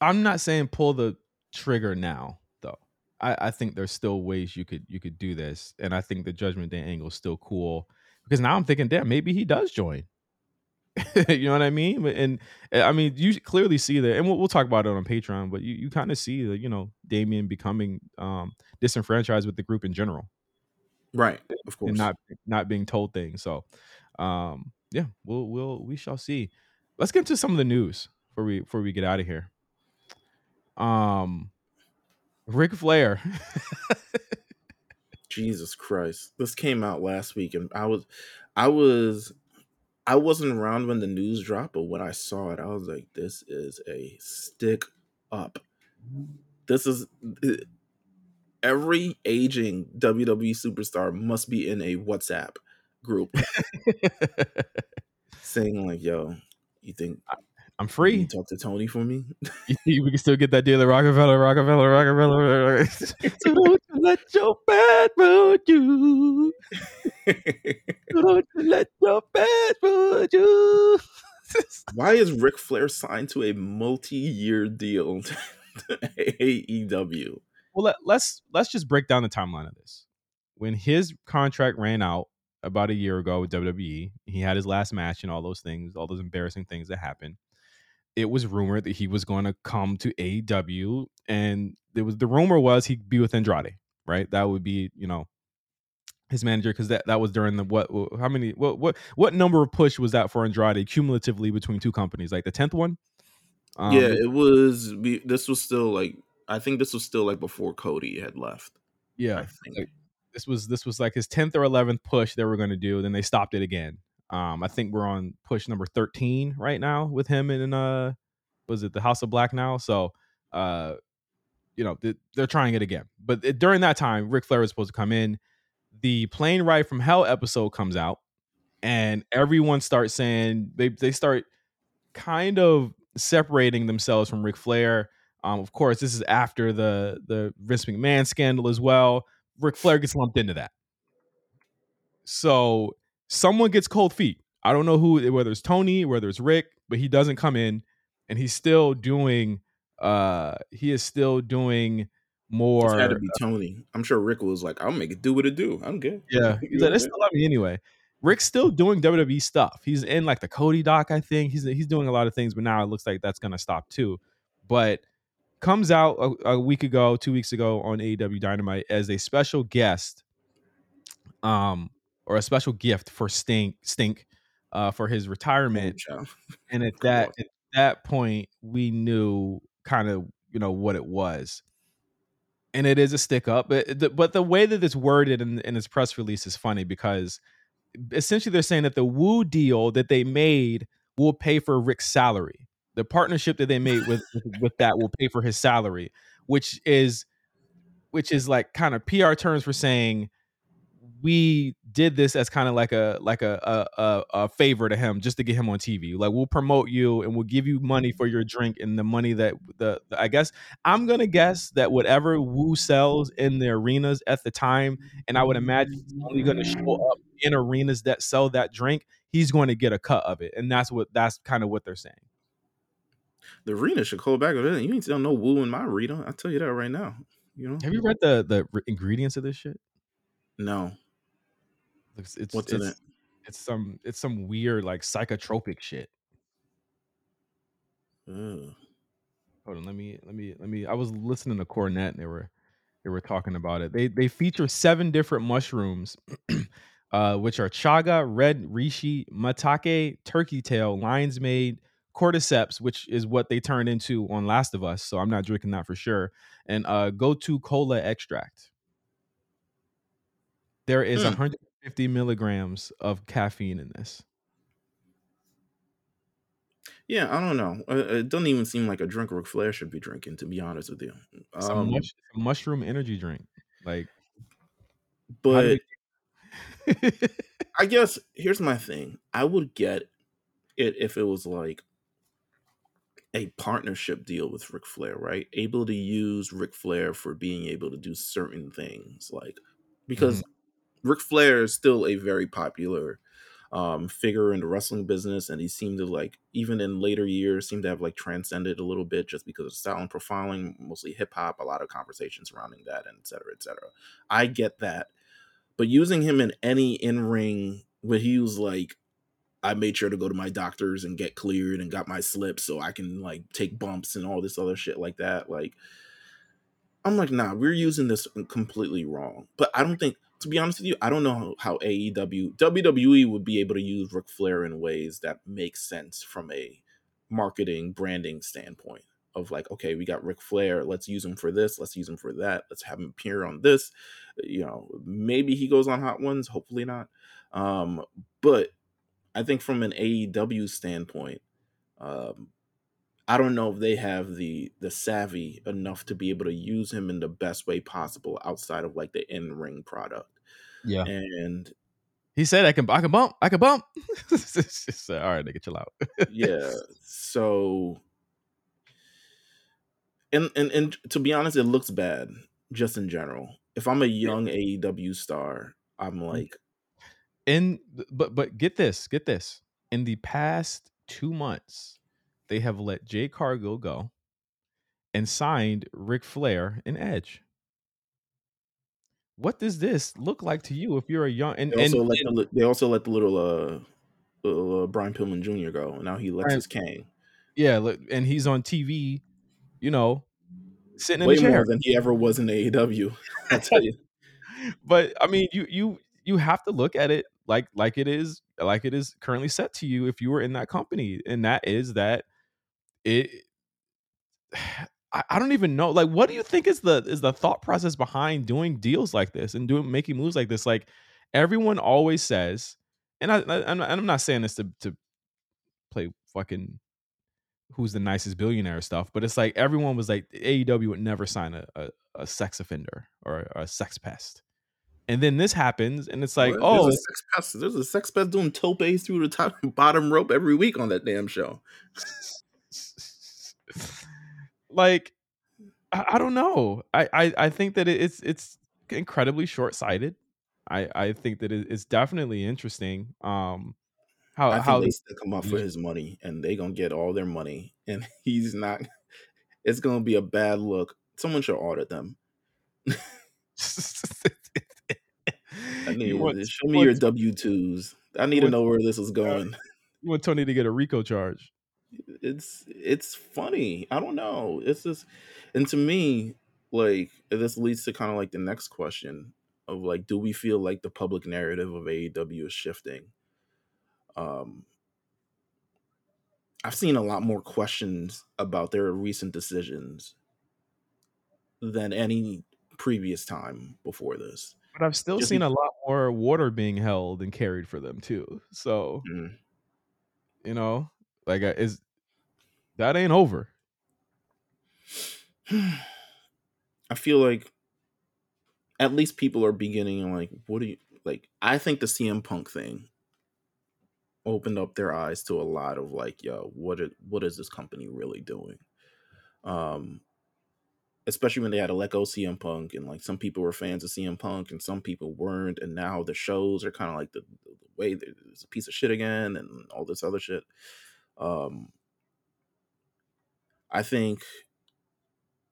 I'm not saying pull the trigger now though. I, I think there's still ways you could you could do this, and I think the Judgment Day angle is still cool because now I'm thinking, damn, maybe he does join. you know what I mean? And uh, I mean, you clearly see that, and we'll, we'll talk about it on Patreon. But you, you kind of see that, you know, Damian becoming um, disenfranchised with the group in general, Right, of course. and not not being told things. So, um, yeah, we'll we'll we shall see. Let's get into some of the news before we before we get out of here. Um, Ric Flair. Jesus Christ. This came out last week and I was I was I wasn't around when the news dropped, but when I saw it, I was like, this is a stick up. This is eh, every aging WWE superstar must be in a WhatsApp group saying like, yo, you think I'm free. can talk to Tony for me? we can still get that deal at Rockefeller, Rockefeller, Rockefeller. so don't let your bad road you. Don't you let your bad road you. Why is Ric Flair signed to a multi-year deal to AEW? well, let, let's let's just break down the timeline of this. When his contract ran out, about a year ago with WWE. He had his last match and all those things, all those embarrassing things that happened. It was rumored that he was going to come to AEW, and there was the rumor was he'd be with Andrade, right? That would be, you know, his manager because that, that was during the what how many what what what number of push was that for Andrade cumulatively between two companies? Like the tenth one? Um, yeah it was this was still like I think this was still like before Cody had left yeah like, this was this was like his 10th or 11th push they were going to do then they stopped it again. Um I think we're on push number 13 right now with him in uh was it the House of Black now? So uh you know they're trying it again but during that time Ric Flair was supposed to come in the plane ride from hell episode comes out and everyone starts saying they they start kind of separating themselves from Ric Flair. Um, of course, this is after the the Vince McMahon scandal as well. Ric Flair gets lumped into that. So someone gets cold feet. I don't know who, whether it's Tony, whether it's Ric, but he doesn't come in, and he's still doing. Uh, he is still doing more. It had to be Tony. I'm sure Ric was like, "I'll make it do what it do. I'm good." Yeah, he's like, "They still love me anyway." Ric's still doing WWE stuff. He's in like the Cody doc, I think. He's he's doing a lot of things, but now it looks like that's gonna stop too. But comes out a, a week ago, two weeks ago on AEW Dynamite as a special guest, um, or a special gift for Sting Sting, uh, for his retirement. and at that at that point, we knew kind of you know what it was and it is a stick up. But the, but the way that it's worded in, in its press release is funny because essentially they're saying that the Woo deal that they made will pay for Ric's salary. The partnership that they made with with that will pay for his salary, which is which is like kind of PR terms for saying we did this as kind of like a like a, a a favor to him just to get him on TV. Like we'll promote you and we'll give you money mm-hmm. for your drink and the money that the, the I guess I'm gonna guess that whatever Woo sells in the arenas at the time, and I would imagine he's only gonna show mm-hmm. up in arenas that sell that drink. He's going to get a cut of it, and that's what that's kind of what they're saying. The arena should call back. You ain't sell no Woo in my arena. I tell you that right now. You know. Have you read the the ingredients of this shit? No. It's, it's What's it's, in it? It's some it's some weird like psychotropic shit. Ugh. Hold on, let me let me let me. I was listening to Cornette and they were they were talking about it. They they feature seven different mushrooms, uh, which are chaga, red reishi, maitake, turkey tail, lion's mane, cordyceps, which is what they turned into on Last of Us. So I'm not drinking that for sure. And uh, to cola extract. There is hmm. 100 50 milligrams of caffeine in this. Yeah, I don't know. It doesn't even seem like a drink Ric Flair should be drinking, to be honest with you. It's um, a, mush, mushroom energy drink, like. But I guess here's my thing. I would get it if it was like a partnership deal with Ric Flair, right? Able to use Ric Flair for being able to do certain things, like because mm-hmm. Ric Flair is still a very popular um, figure in the wrestling business, and he seemed to like even in later years seemed to have like transcended a little bit just because of style and profiling, mostly hip hop, a lot of conversations surrounding that, and et cetera, et cetera. I get that, but using him in any in ring where he was like, I made sure to go to my doctors and get cleared and got my slip so I can like take bumps and all this other shit like that, like. I'm like, nah, we're using this completely wrong. But I don't think to be honest with you, I don't know how AEW, WWE would be able to use Ric Flair in ways that make sense from a marketing branding standpoint. Of like, okay, we got Ric Flair, let's use him for this, let's use him for that, let's have him appear on this. You know, maybe he goes on Hot Ones, hopefully not. Um, but I think from an AEW standpoint, um, I don't know if they have the the savvy enough to be able to use him in the best way possible outside of like the in ring product. Yeah, and he said I can I can bump I can bump. just, uh, all right, nigga, chill out. yeah, so and and and to be honest, it looks bad just in general. If I'm a young yeah. AEW star, I'm mm. like, in but but get this, get this. In the past two months they have let Jade Cargill go and signed Ric Flair and Edge. what does this look like to you if you're a young and They also and, let and the, they also let the little uh, little uh, Brian Pillman Jr. go. and Now he lets Brian- his cane yeah, look, and he's on TV, you know, sitting in way a chair. more than he ever was in AEW. I tell you. but I mean, you you you have to look at it like like it is like it is currently set to you if you were in that company, and that is that it. I, I don't even know. Like, what do you think is the is the thought process behind doing deals like this and doing making moves like this? Like, everyone always says, and I, I I'm, I'm not saying this to to play fucking who's the nicest billionaire stuff, but it's like everyone was like AEW would never sign a, a, a sex offender or a sex pest. And then this happens, and it's like, What? oh, there's a oh sex pest. There's a sex pest doing topes through the top bottom rope every week on that damn show. Like I, I don't know. I, I I think that it's it's incredibly short sighted. I I think that it's definitely interesting. Um, how I think how they stick him up for his money, and they gonna get all their money, and he's not. It's gonna be a bad look. Someone should audit them. I need you want, show me your W twos. I need to know where this is going. you want Tony to get a RICO charge. It's it's funny. I don't know. It's just, and to me, like this leads to kind of like the next question of like, do we feel like the public narrative of AEW is shifting? Um, I've seen a lot more questions about their recent decisions than any previous time before this. But I've still Just seen be- a lot more water being held and carried for them too. So Mm. you know, like uh, is that ain't over. I feel like at least people are beginning like, what do you like? I think the CM Punk thing opened up their eyes to a lot of like, yo, what is, what is this company really doing? Um, especially when they had to let go CM Punk, and like some people were fans of CM Punk, and some people weren't, and now the shows are kind of like the, the way it's a piece of shit again, and all this other shit. Um, I think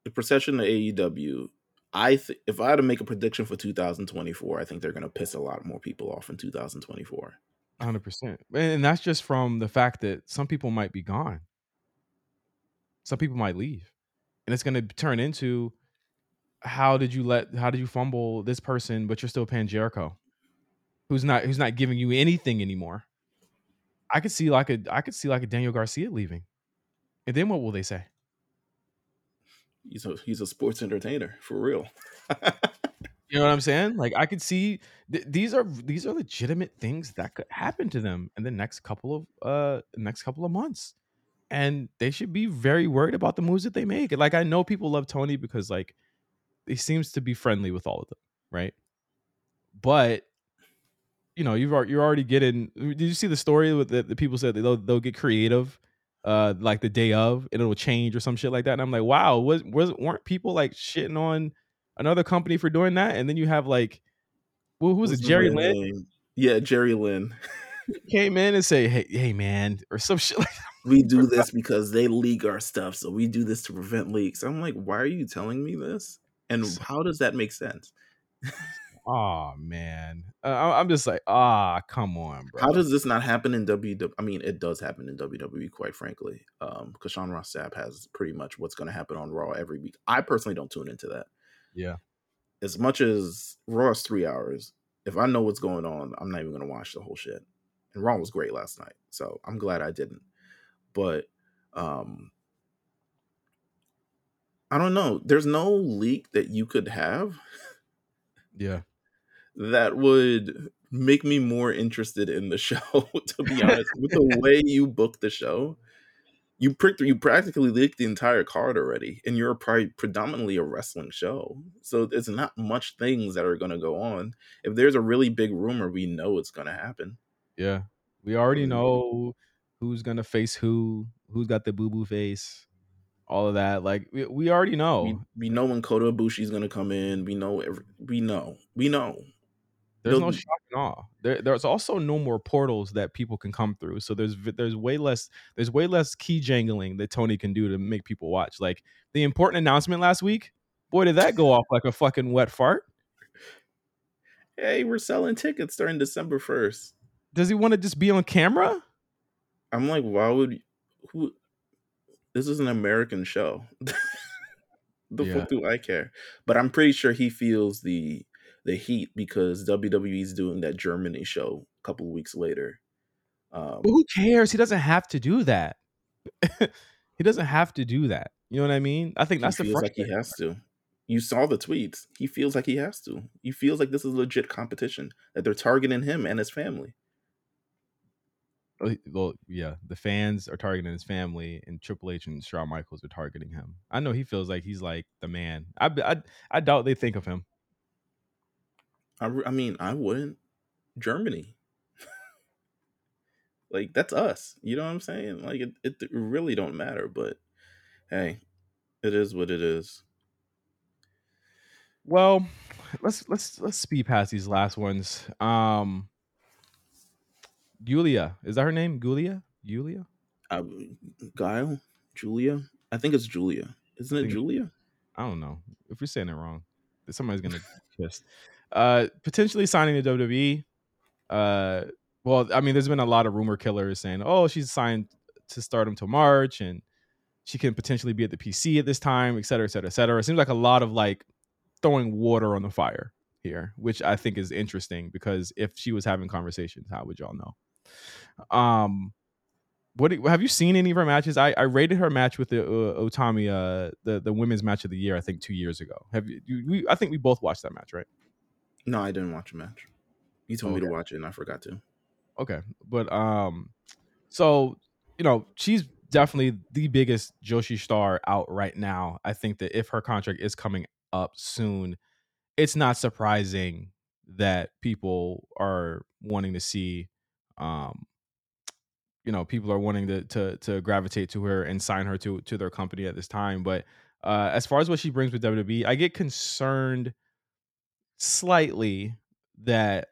the procession to AEW. I th- if I had to make a prediction for 2024, I think they're going to piss a lot more people off in 2024. Hundred percent, and that's just from the fact that some people might be gone. Some people might leave, and it's going to turn into how did you let how did you fumble this person, but you're still paying Jericho, who's not who's not giving you anything anymore. I could see like a I could see like a Daniel Garcia leaving, and then what will they say? He's a he's a sports entertainer for real. You know what I'm saying? Like I could see th- these are these are legitimate things that could happen to them in the next couple of uh next couple of months. And they should be very worried about the moves that they make. Like I know people love Tony because like he seems to be friendly with all of them, right? But you know, you've you're already getting. Did you see the story with the, the people said that they'll they'll get creative, uh, like the day of, and it'll change or some shit like that. And I'm like, wow, was was weren't people like shitting on another company for doing that? And then you have like, well, who was it? Jerry Lynn name? Yeah, Jerry Lynn. came in and say, hey, hey, man, or some shit like. We do this because they leak our stuff, so we do this to prevent leaks. I'm like, why are you telling me this? And how does that make sense? Oh man, uh, I'm just like, ah, come on, bro. How does this not happen in WWE? I mean, it does happen in WWE, quite frankly. Um, because Sean Ross Sapp has pretty much what's going to happen on Raw every week. I personally don't tune into that. Yeah. As much as Raw is three hours, if I know what's going on, I'm not even going to watch the whole shit. And Raw was great last night, so I'm glad I didn't. But um, I don't know. There's no leak that you could have Yeah. That would make me more interested in the show. to be honest, with the way you book the show, you pricked, you practically leaked the entire card already, and you're probably predominantly a wrestling show. So there's not much things that are going to go on. If there's a really big rumor, we know it's going to happen. Yeah. We already Mm. know who's gonna face who, who's got the boo boo face, all of that. Like we, we already know. We, we know when Kota Ibushi is going to come in. We know every, we know we know. There's no no- shock and awe. There, there's also no more portals that people can come through. So there's there's way less there's way less key jangling that Tony can do to make people watch. Like the important announcement last week, boy, did that go off like a fucking wet fart. Hey, we're selling tickets starting December first. Does he want to just be on camera? I'm like, why would who? This is an American show. the Yeah. fuck do I care? But I'm pretty sure he feels the the heat because WWE's doing that Germany show a couple of weeks later. Um, who cares? He doesn't have to do that. he doesn't have to do that. You know what I mean? I think that's the feels like he has to. You saw the tweets. He feels like he has to. He feels like this is legit competition that they're targeting him and his family. Oh, Well, yeah, the fans are targeting his family, and Triple H and Shawn Michaels are targeting him. I know he feels like he's like the man. I, I, I doubt they think of him. I, I mean, I wouldn't. Germany. like that's us. You know what I'm saying? Like it, it really don't matter, but hey, it is what it is. Well, let's let's let's speed past these last ones. Um, Julia, is that her name? Julia, Julia. Um, Guile, Julia. I think it's Julia. Isn't it think- Julia? I don't know if we're saying it wrong. Somebody's gonna pissed. Uh, potentially signing to WWE. Uh, well, I mean, there's been a lot of rumor killers saying, "Oh, she's signed to Stardom till March, and she can potentially be at the PC at this time, et cetera, et cetera, et cetera." It seems like a lot of like throwing water on the fire here, which I think is interesting because if she was having conversations, how would y'all know? Um, what do- have you seen any of her matches? I, I rated her match with the uh, Utami, uh, the the women's match of the year, I think two years ago. Have you? we, I think we both watched that match, right? No, I didn't watch a match. You told me to watch it, and I forgot to. Okay, but um, so you know she's definitely the biggest Joshi star out right now. I think that if her contract is coming up soon, it's not surprising that people are wanting to see, um, you know, people are wanting to to to gravitate to her and sign her to to their company at this time. But uh, as far as what she brings with WWE, I get concerned slightly that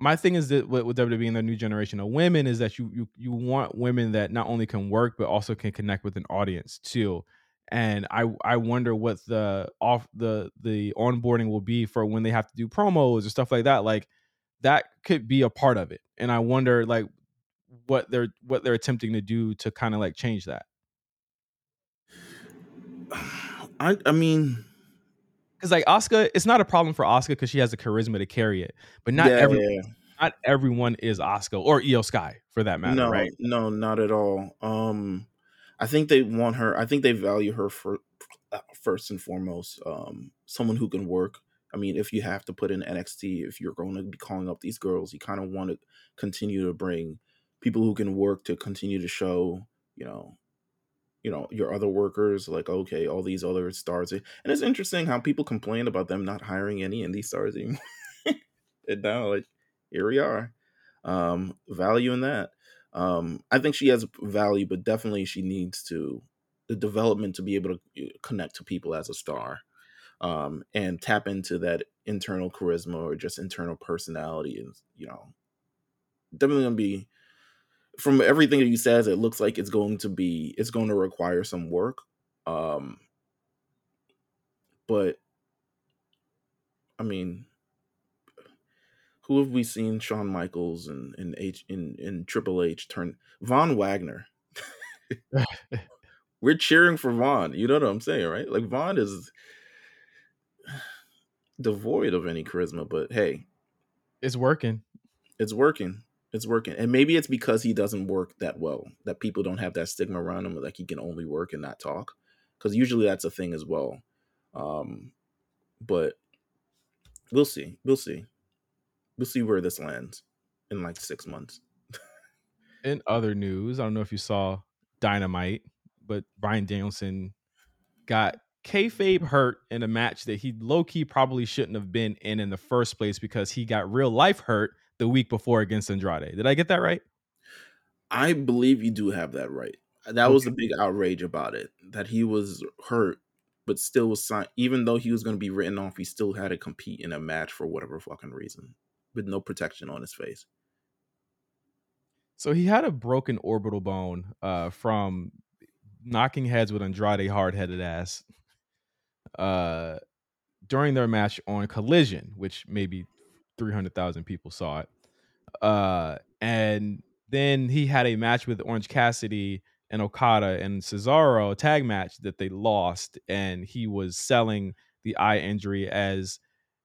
my thing is that with, with WWE and the new generation of women is that you you you want women that not only can work but also can connect with an audience too. And I I wonder what the off the the onboarding will be for when they have to do promos or stuff like that. Like that could be a part of it. And I wonder like what they're what they're attempting to do to kind of like change that. I I mean, Because like Asuka, it's not a problem for Asuka because she has the charisma to carry it. But not yeah, every yeah. not everyone is Asuka or Iyo Sky for that matter, no, right? no, not at all. Um, I think they want her. I think they value her for uh, first and foremost. Um, someone who can work. I mean, if you have to put in NXT, if you're going to be calling up these girls, you kind of want to continue to bring people who can work to continue to show, you know, you know your other workers like okay all these other stars and it's interesting how people complain about them not hiring any indie stars anymore. And now like here we are. Um value in that. Um i think she has value but definitely she needs to the development to be able to uh, connect to people as a star um and tap into that internal charisma or just internal personality and you know definitely gonna be from everything that you says, it looks like it's going to be it's going to require some work. Um but I mean who have we seen Shawn Michaels and and H in, in Triple H turn Von Wagner. We're cheering for Von. You know what I'm saying, right? Like Von is devoid of any charisma, but hey, It's working. it's working. It's working. And maybe it's because he doesn't work that well that people don't have that stigma around him like he can only work and not talk. Because usually that's a thing as well. Um, but we'll see. We'll see. We'll see where this lands in like six months. In other news, I don't know if you saw Dynamite, but Bryan Danielson got kayfabe hurt in a match that he low key probably shouldn't have been in in the first place because he got real life hurt the week before against Andrade. Did I get that right? I believe you do have that right. That was the big outrage about it that he was hurt, but still was signed. Even though he was going to be written off, he still had to compete in a match for whatever fucking reason with no protection on his face. So he had a broken orbital bone uh, from knocking heads with Andrade hard headed ass uh, during their match on Collision, which maybe 300,000 people saw it. Uh, and then he had a match with Orange Cassidy and Okada and Cesaro, a tag match that they lost, and he was selling the eye injury as.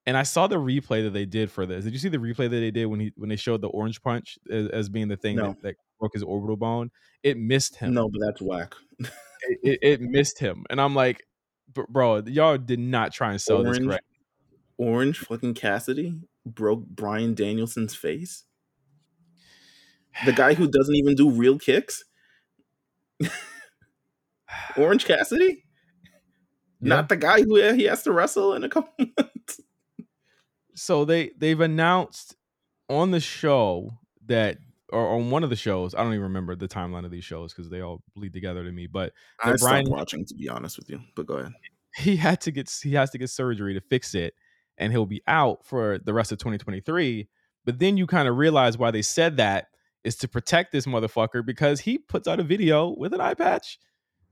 And I saw the replay that they did for this. Did you see the replay that they did when he when they showed the orange punch as, as being the thing No. that, that broke his orbital bone? It missed him. No, but that's whack. It, it, it missed him, and I'm like, bro, y'all did not try and sell this correct. Orange fucking Cassidy broke Bryan Danielson's face. The guy who doesn't even do real kicks. Orange Cassidy, not the guy who he has to wrestle in a couple months. so they they've announced on the show that or on one of the shows i don't even remember the timeline of these shows because they all bleed together to me but I brian stopped watching to be honest with you, but go ahead. he had to get he has to get surgery to fix it and he'll be out for the rest of 2023 but then you kind of realize why they said that is to protect this motherfucker because he puts out a video with an eye patch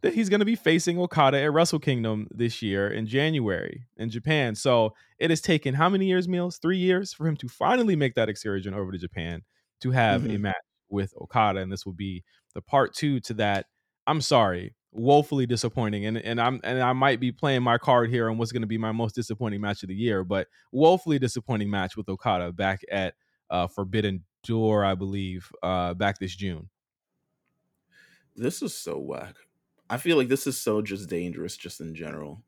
that he's going to be facing Okada at Wrestle Kingdom this year in January in Japan. So it has taken how many years, Meelz? Three years for him to finally make that excursion over to Japan to have a Mhm. match with Okada, and this will be the part two to that. I'm sorry, woefully disappointing, and and I'm and I might be playing my card here on what's going to be my most disappointing match of the year, but woefully disappointing match with Okada back at uh, Forbidden Door, I believe, uh, back this June. This is so whack. I feel like this is so just dangerous, just in general.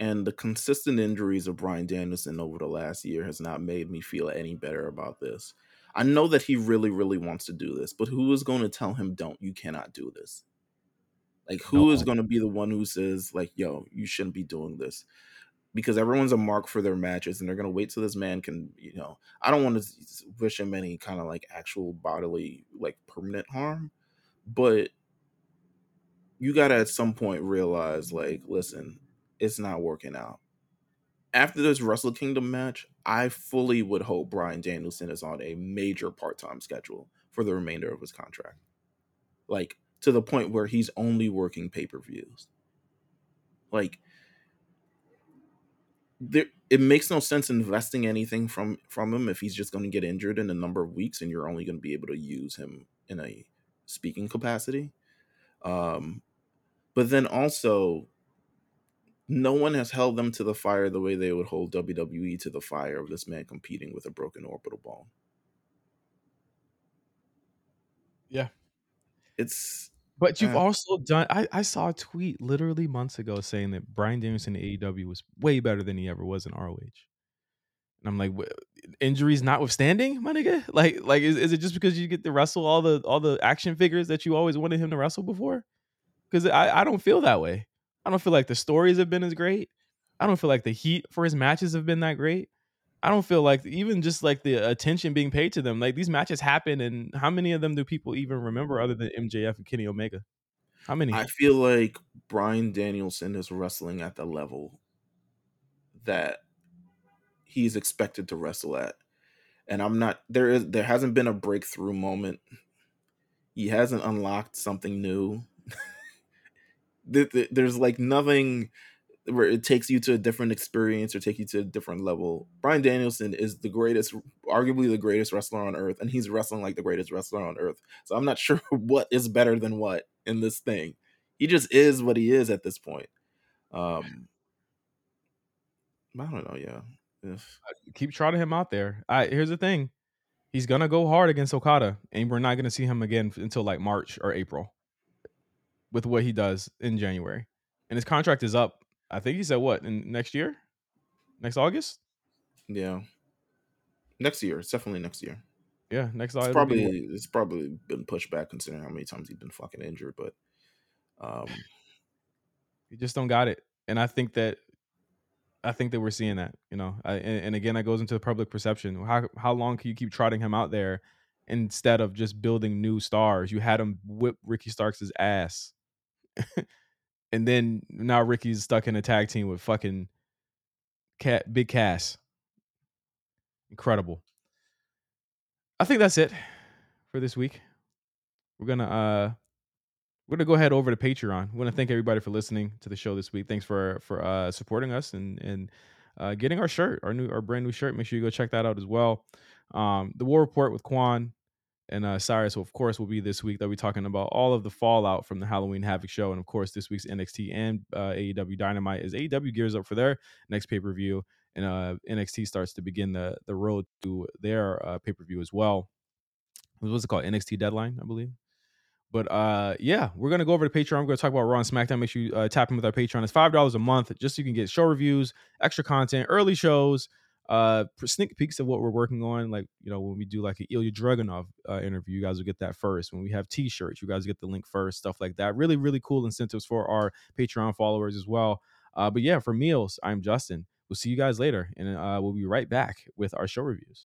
And the consistent injuries of Bryan Danielson over the last year has not made me feel any better about this. I know that he really, really wants to do this, but who is going to tell him, don't, you cannot do this? Like, who is No. going to be the one who says, like, yo, you shouldn't be doing this? Because everyone's a mark for their matches, and they're going to wait till this man can, you know, I don't want to wish him any kind of like actual bodily, like permanent harm, but you got to at some point realize, like, listen, it's not working out. After this Wrestle Kingdom match, I fully would hope Bryan Danielson is on a major part time schedule for the remainder of his contract. Like, to the point where he's only working pay per views. Like, there, it makes no sense investing anything from from him if he's just going to get injured in a number of weeks and you're only going to be able to use him in a speaking capacity. Um, but then also, no one has held them to the fire the way they would hold WWE to the fire of this man competing with a broken orbital bone. Yeah. It's But you've Uh, also done. I, I saw a tweet literally months ago saying that Bryan Danielson in AEW was way better than he ever was in ROH. And I'm like, "Wh- injuries notwithstanding, my nigga. Like, like is, is it just because you get to wrestle all the all the action figures that you always wanted him to wrestle before? Because I, I don't feel that way. I don't feel like the stories have been as great. I don't feel like the heat for his matches have been that great. I don't feel like even just like the attention being paid to them. Like these matches happen, and how many of them do people even remember other than MJF and Kenny Omega? How many? I feel like Bryan Danielson is wrestling at the level that he's expected to wrestle at. And I'm not there is there hasn't been a breakthrough moment. He hasn't unlocked something new. There- there- There's like nothing where it takes you to a different experience or take you to a different level. Bryan Danielson is the greatest, arguably the greatest wrestler on earth, and he's wrestling like the greatest wrestler on earth. So I'm not sure what is better than what in this thing. He just is what he is at this point. Um, I don't know. Yeah, If- keep trotting him out there. I here's the thing. He's gonna go hard against Okada, and we're not gonna see him again until like March or April with what he does in January. And his contract is up. I think he said what in next year, next August. yeah. Next year, it's definitely next year. Yeah, next August. probably it's probably been pushed back considering how many times he's been fucking injured. But um, You just don't got it. And I think that I think that we're seeing that, you know. I, and, and again, that goes into the public perception. How how long can you keep trotting him out there instead of just building new stars? You had him whip Ricky Starks' ass. and then now Ricky's stuck in a tag team with fucking cat big Cass. Incredible. I think that's it for this week. We're gonna uh we're gonna go ahead over to Patreon. We want to thank everybody for listening to the show this week. Thanks for for uh supporting us and and uh, getting our shirt, our new, our brand new shirt. Make sure you go check that out as well. Um, the War Report with Quan and uh, Cyrus, of course, will be this week. They'll be talking about all of the fallout from the Halloween Havoc show, and of course, this week's NXT and uh, AEW Dynamite as AEW gears up for their next pay per view, and uh, NXT starts to begin the the road to their uh, pay per view as well. What's it called? NXT Deadline, I believe. But uh, yeah, we're gonna go over to Patreon. We're gonna talk about Raw and SmackDown. Make sure you uh, tap in with our Patreon. It's five dollars a month, just so you can get show reviews, extra content, early shows, uh, sneak peeks of what we're working on. Like you know, when we do like an Ilya Dragunov uh, interview, you guys will get that first. When we have T-shirts, you guys get the link first. Stuff like that. Really, really cool incentives for our Patreon followers as well. Uh, but yeah, for Meelz, I'm Justin. We'll see you guys later, and uh, we'll be right back with our show reviews.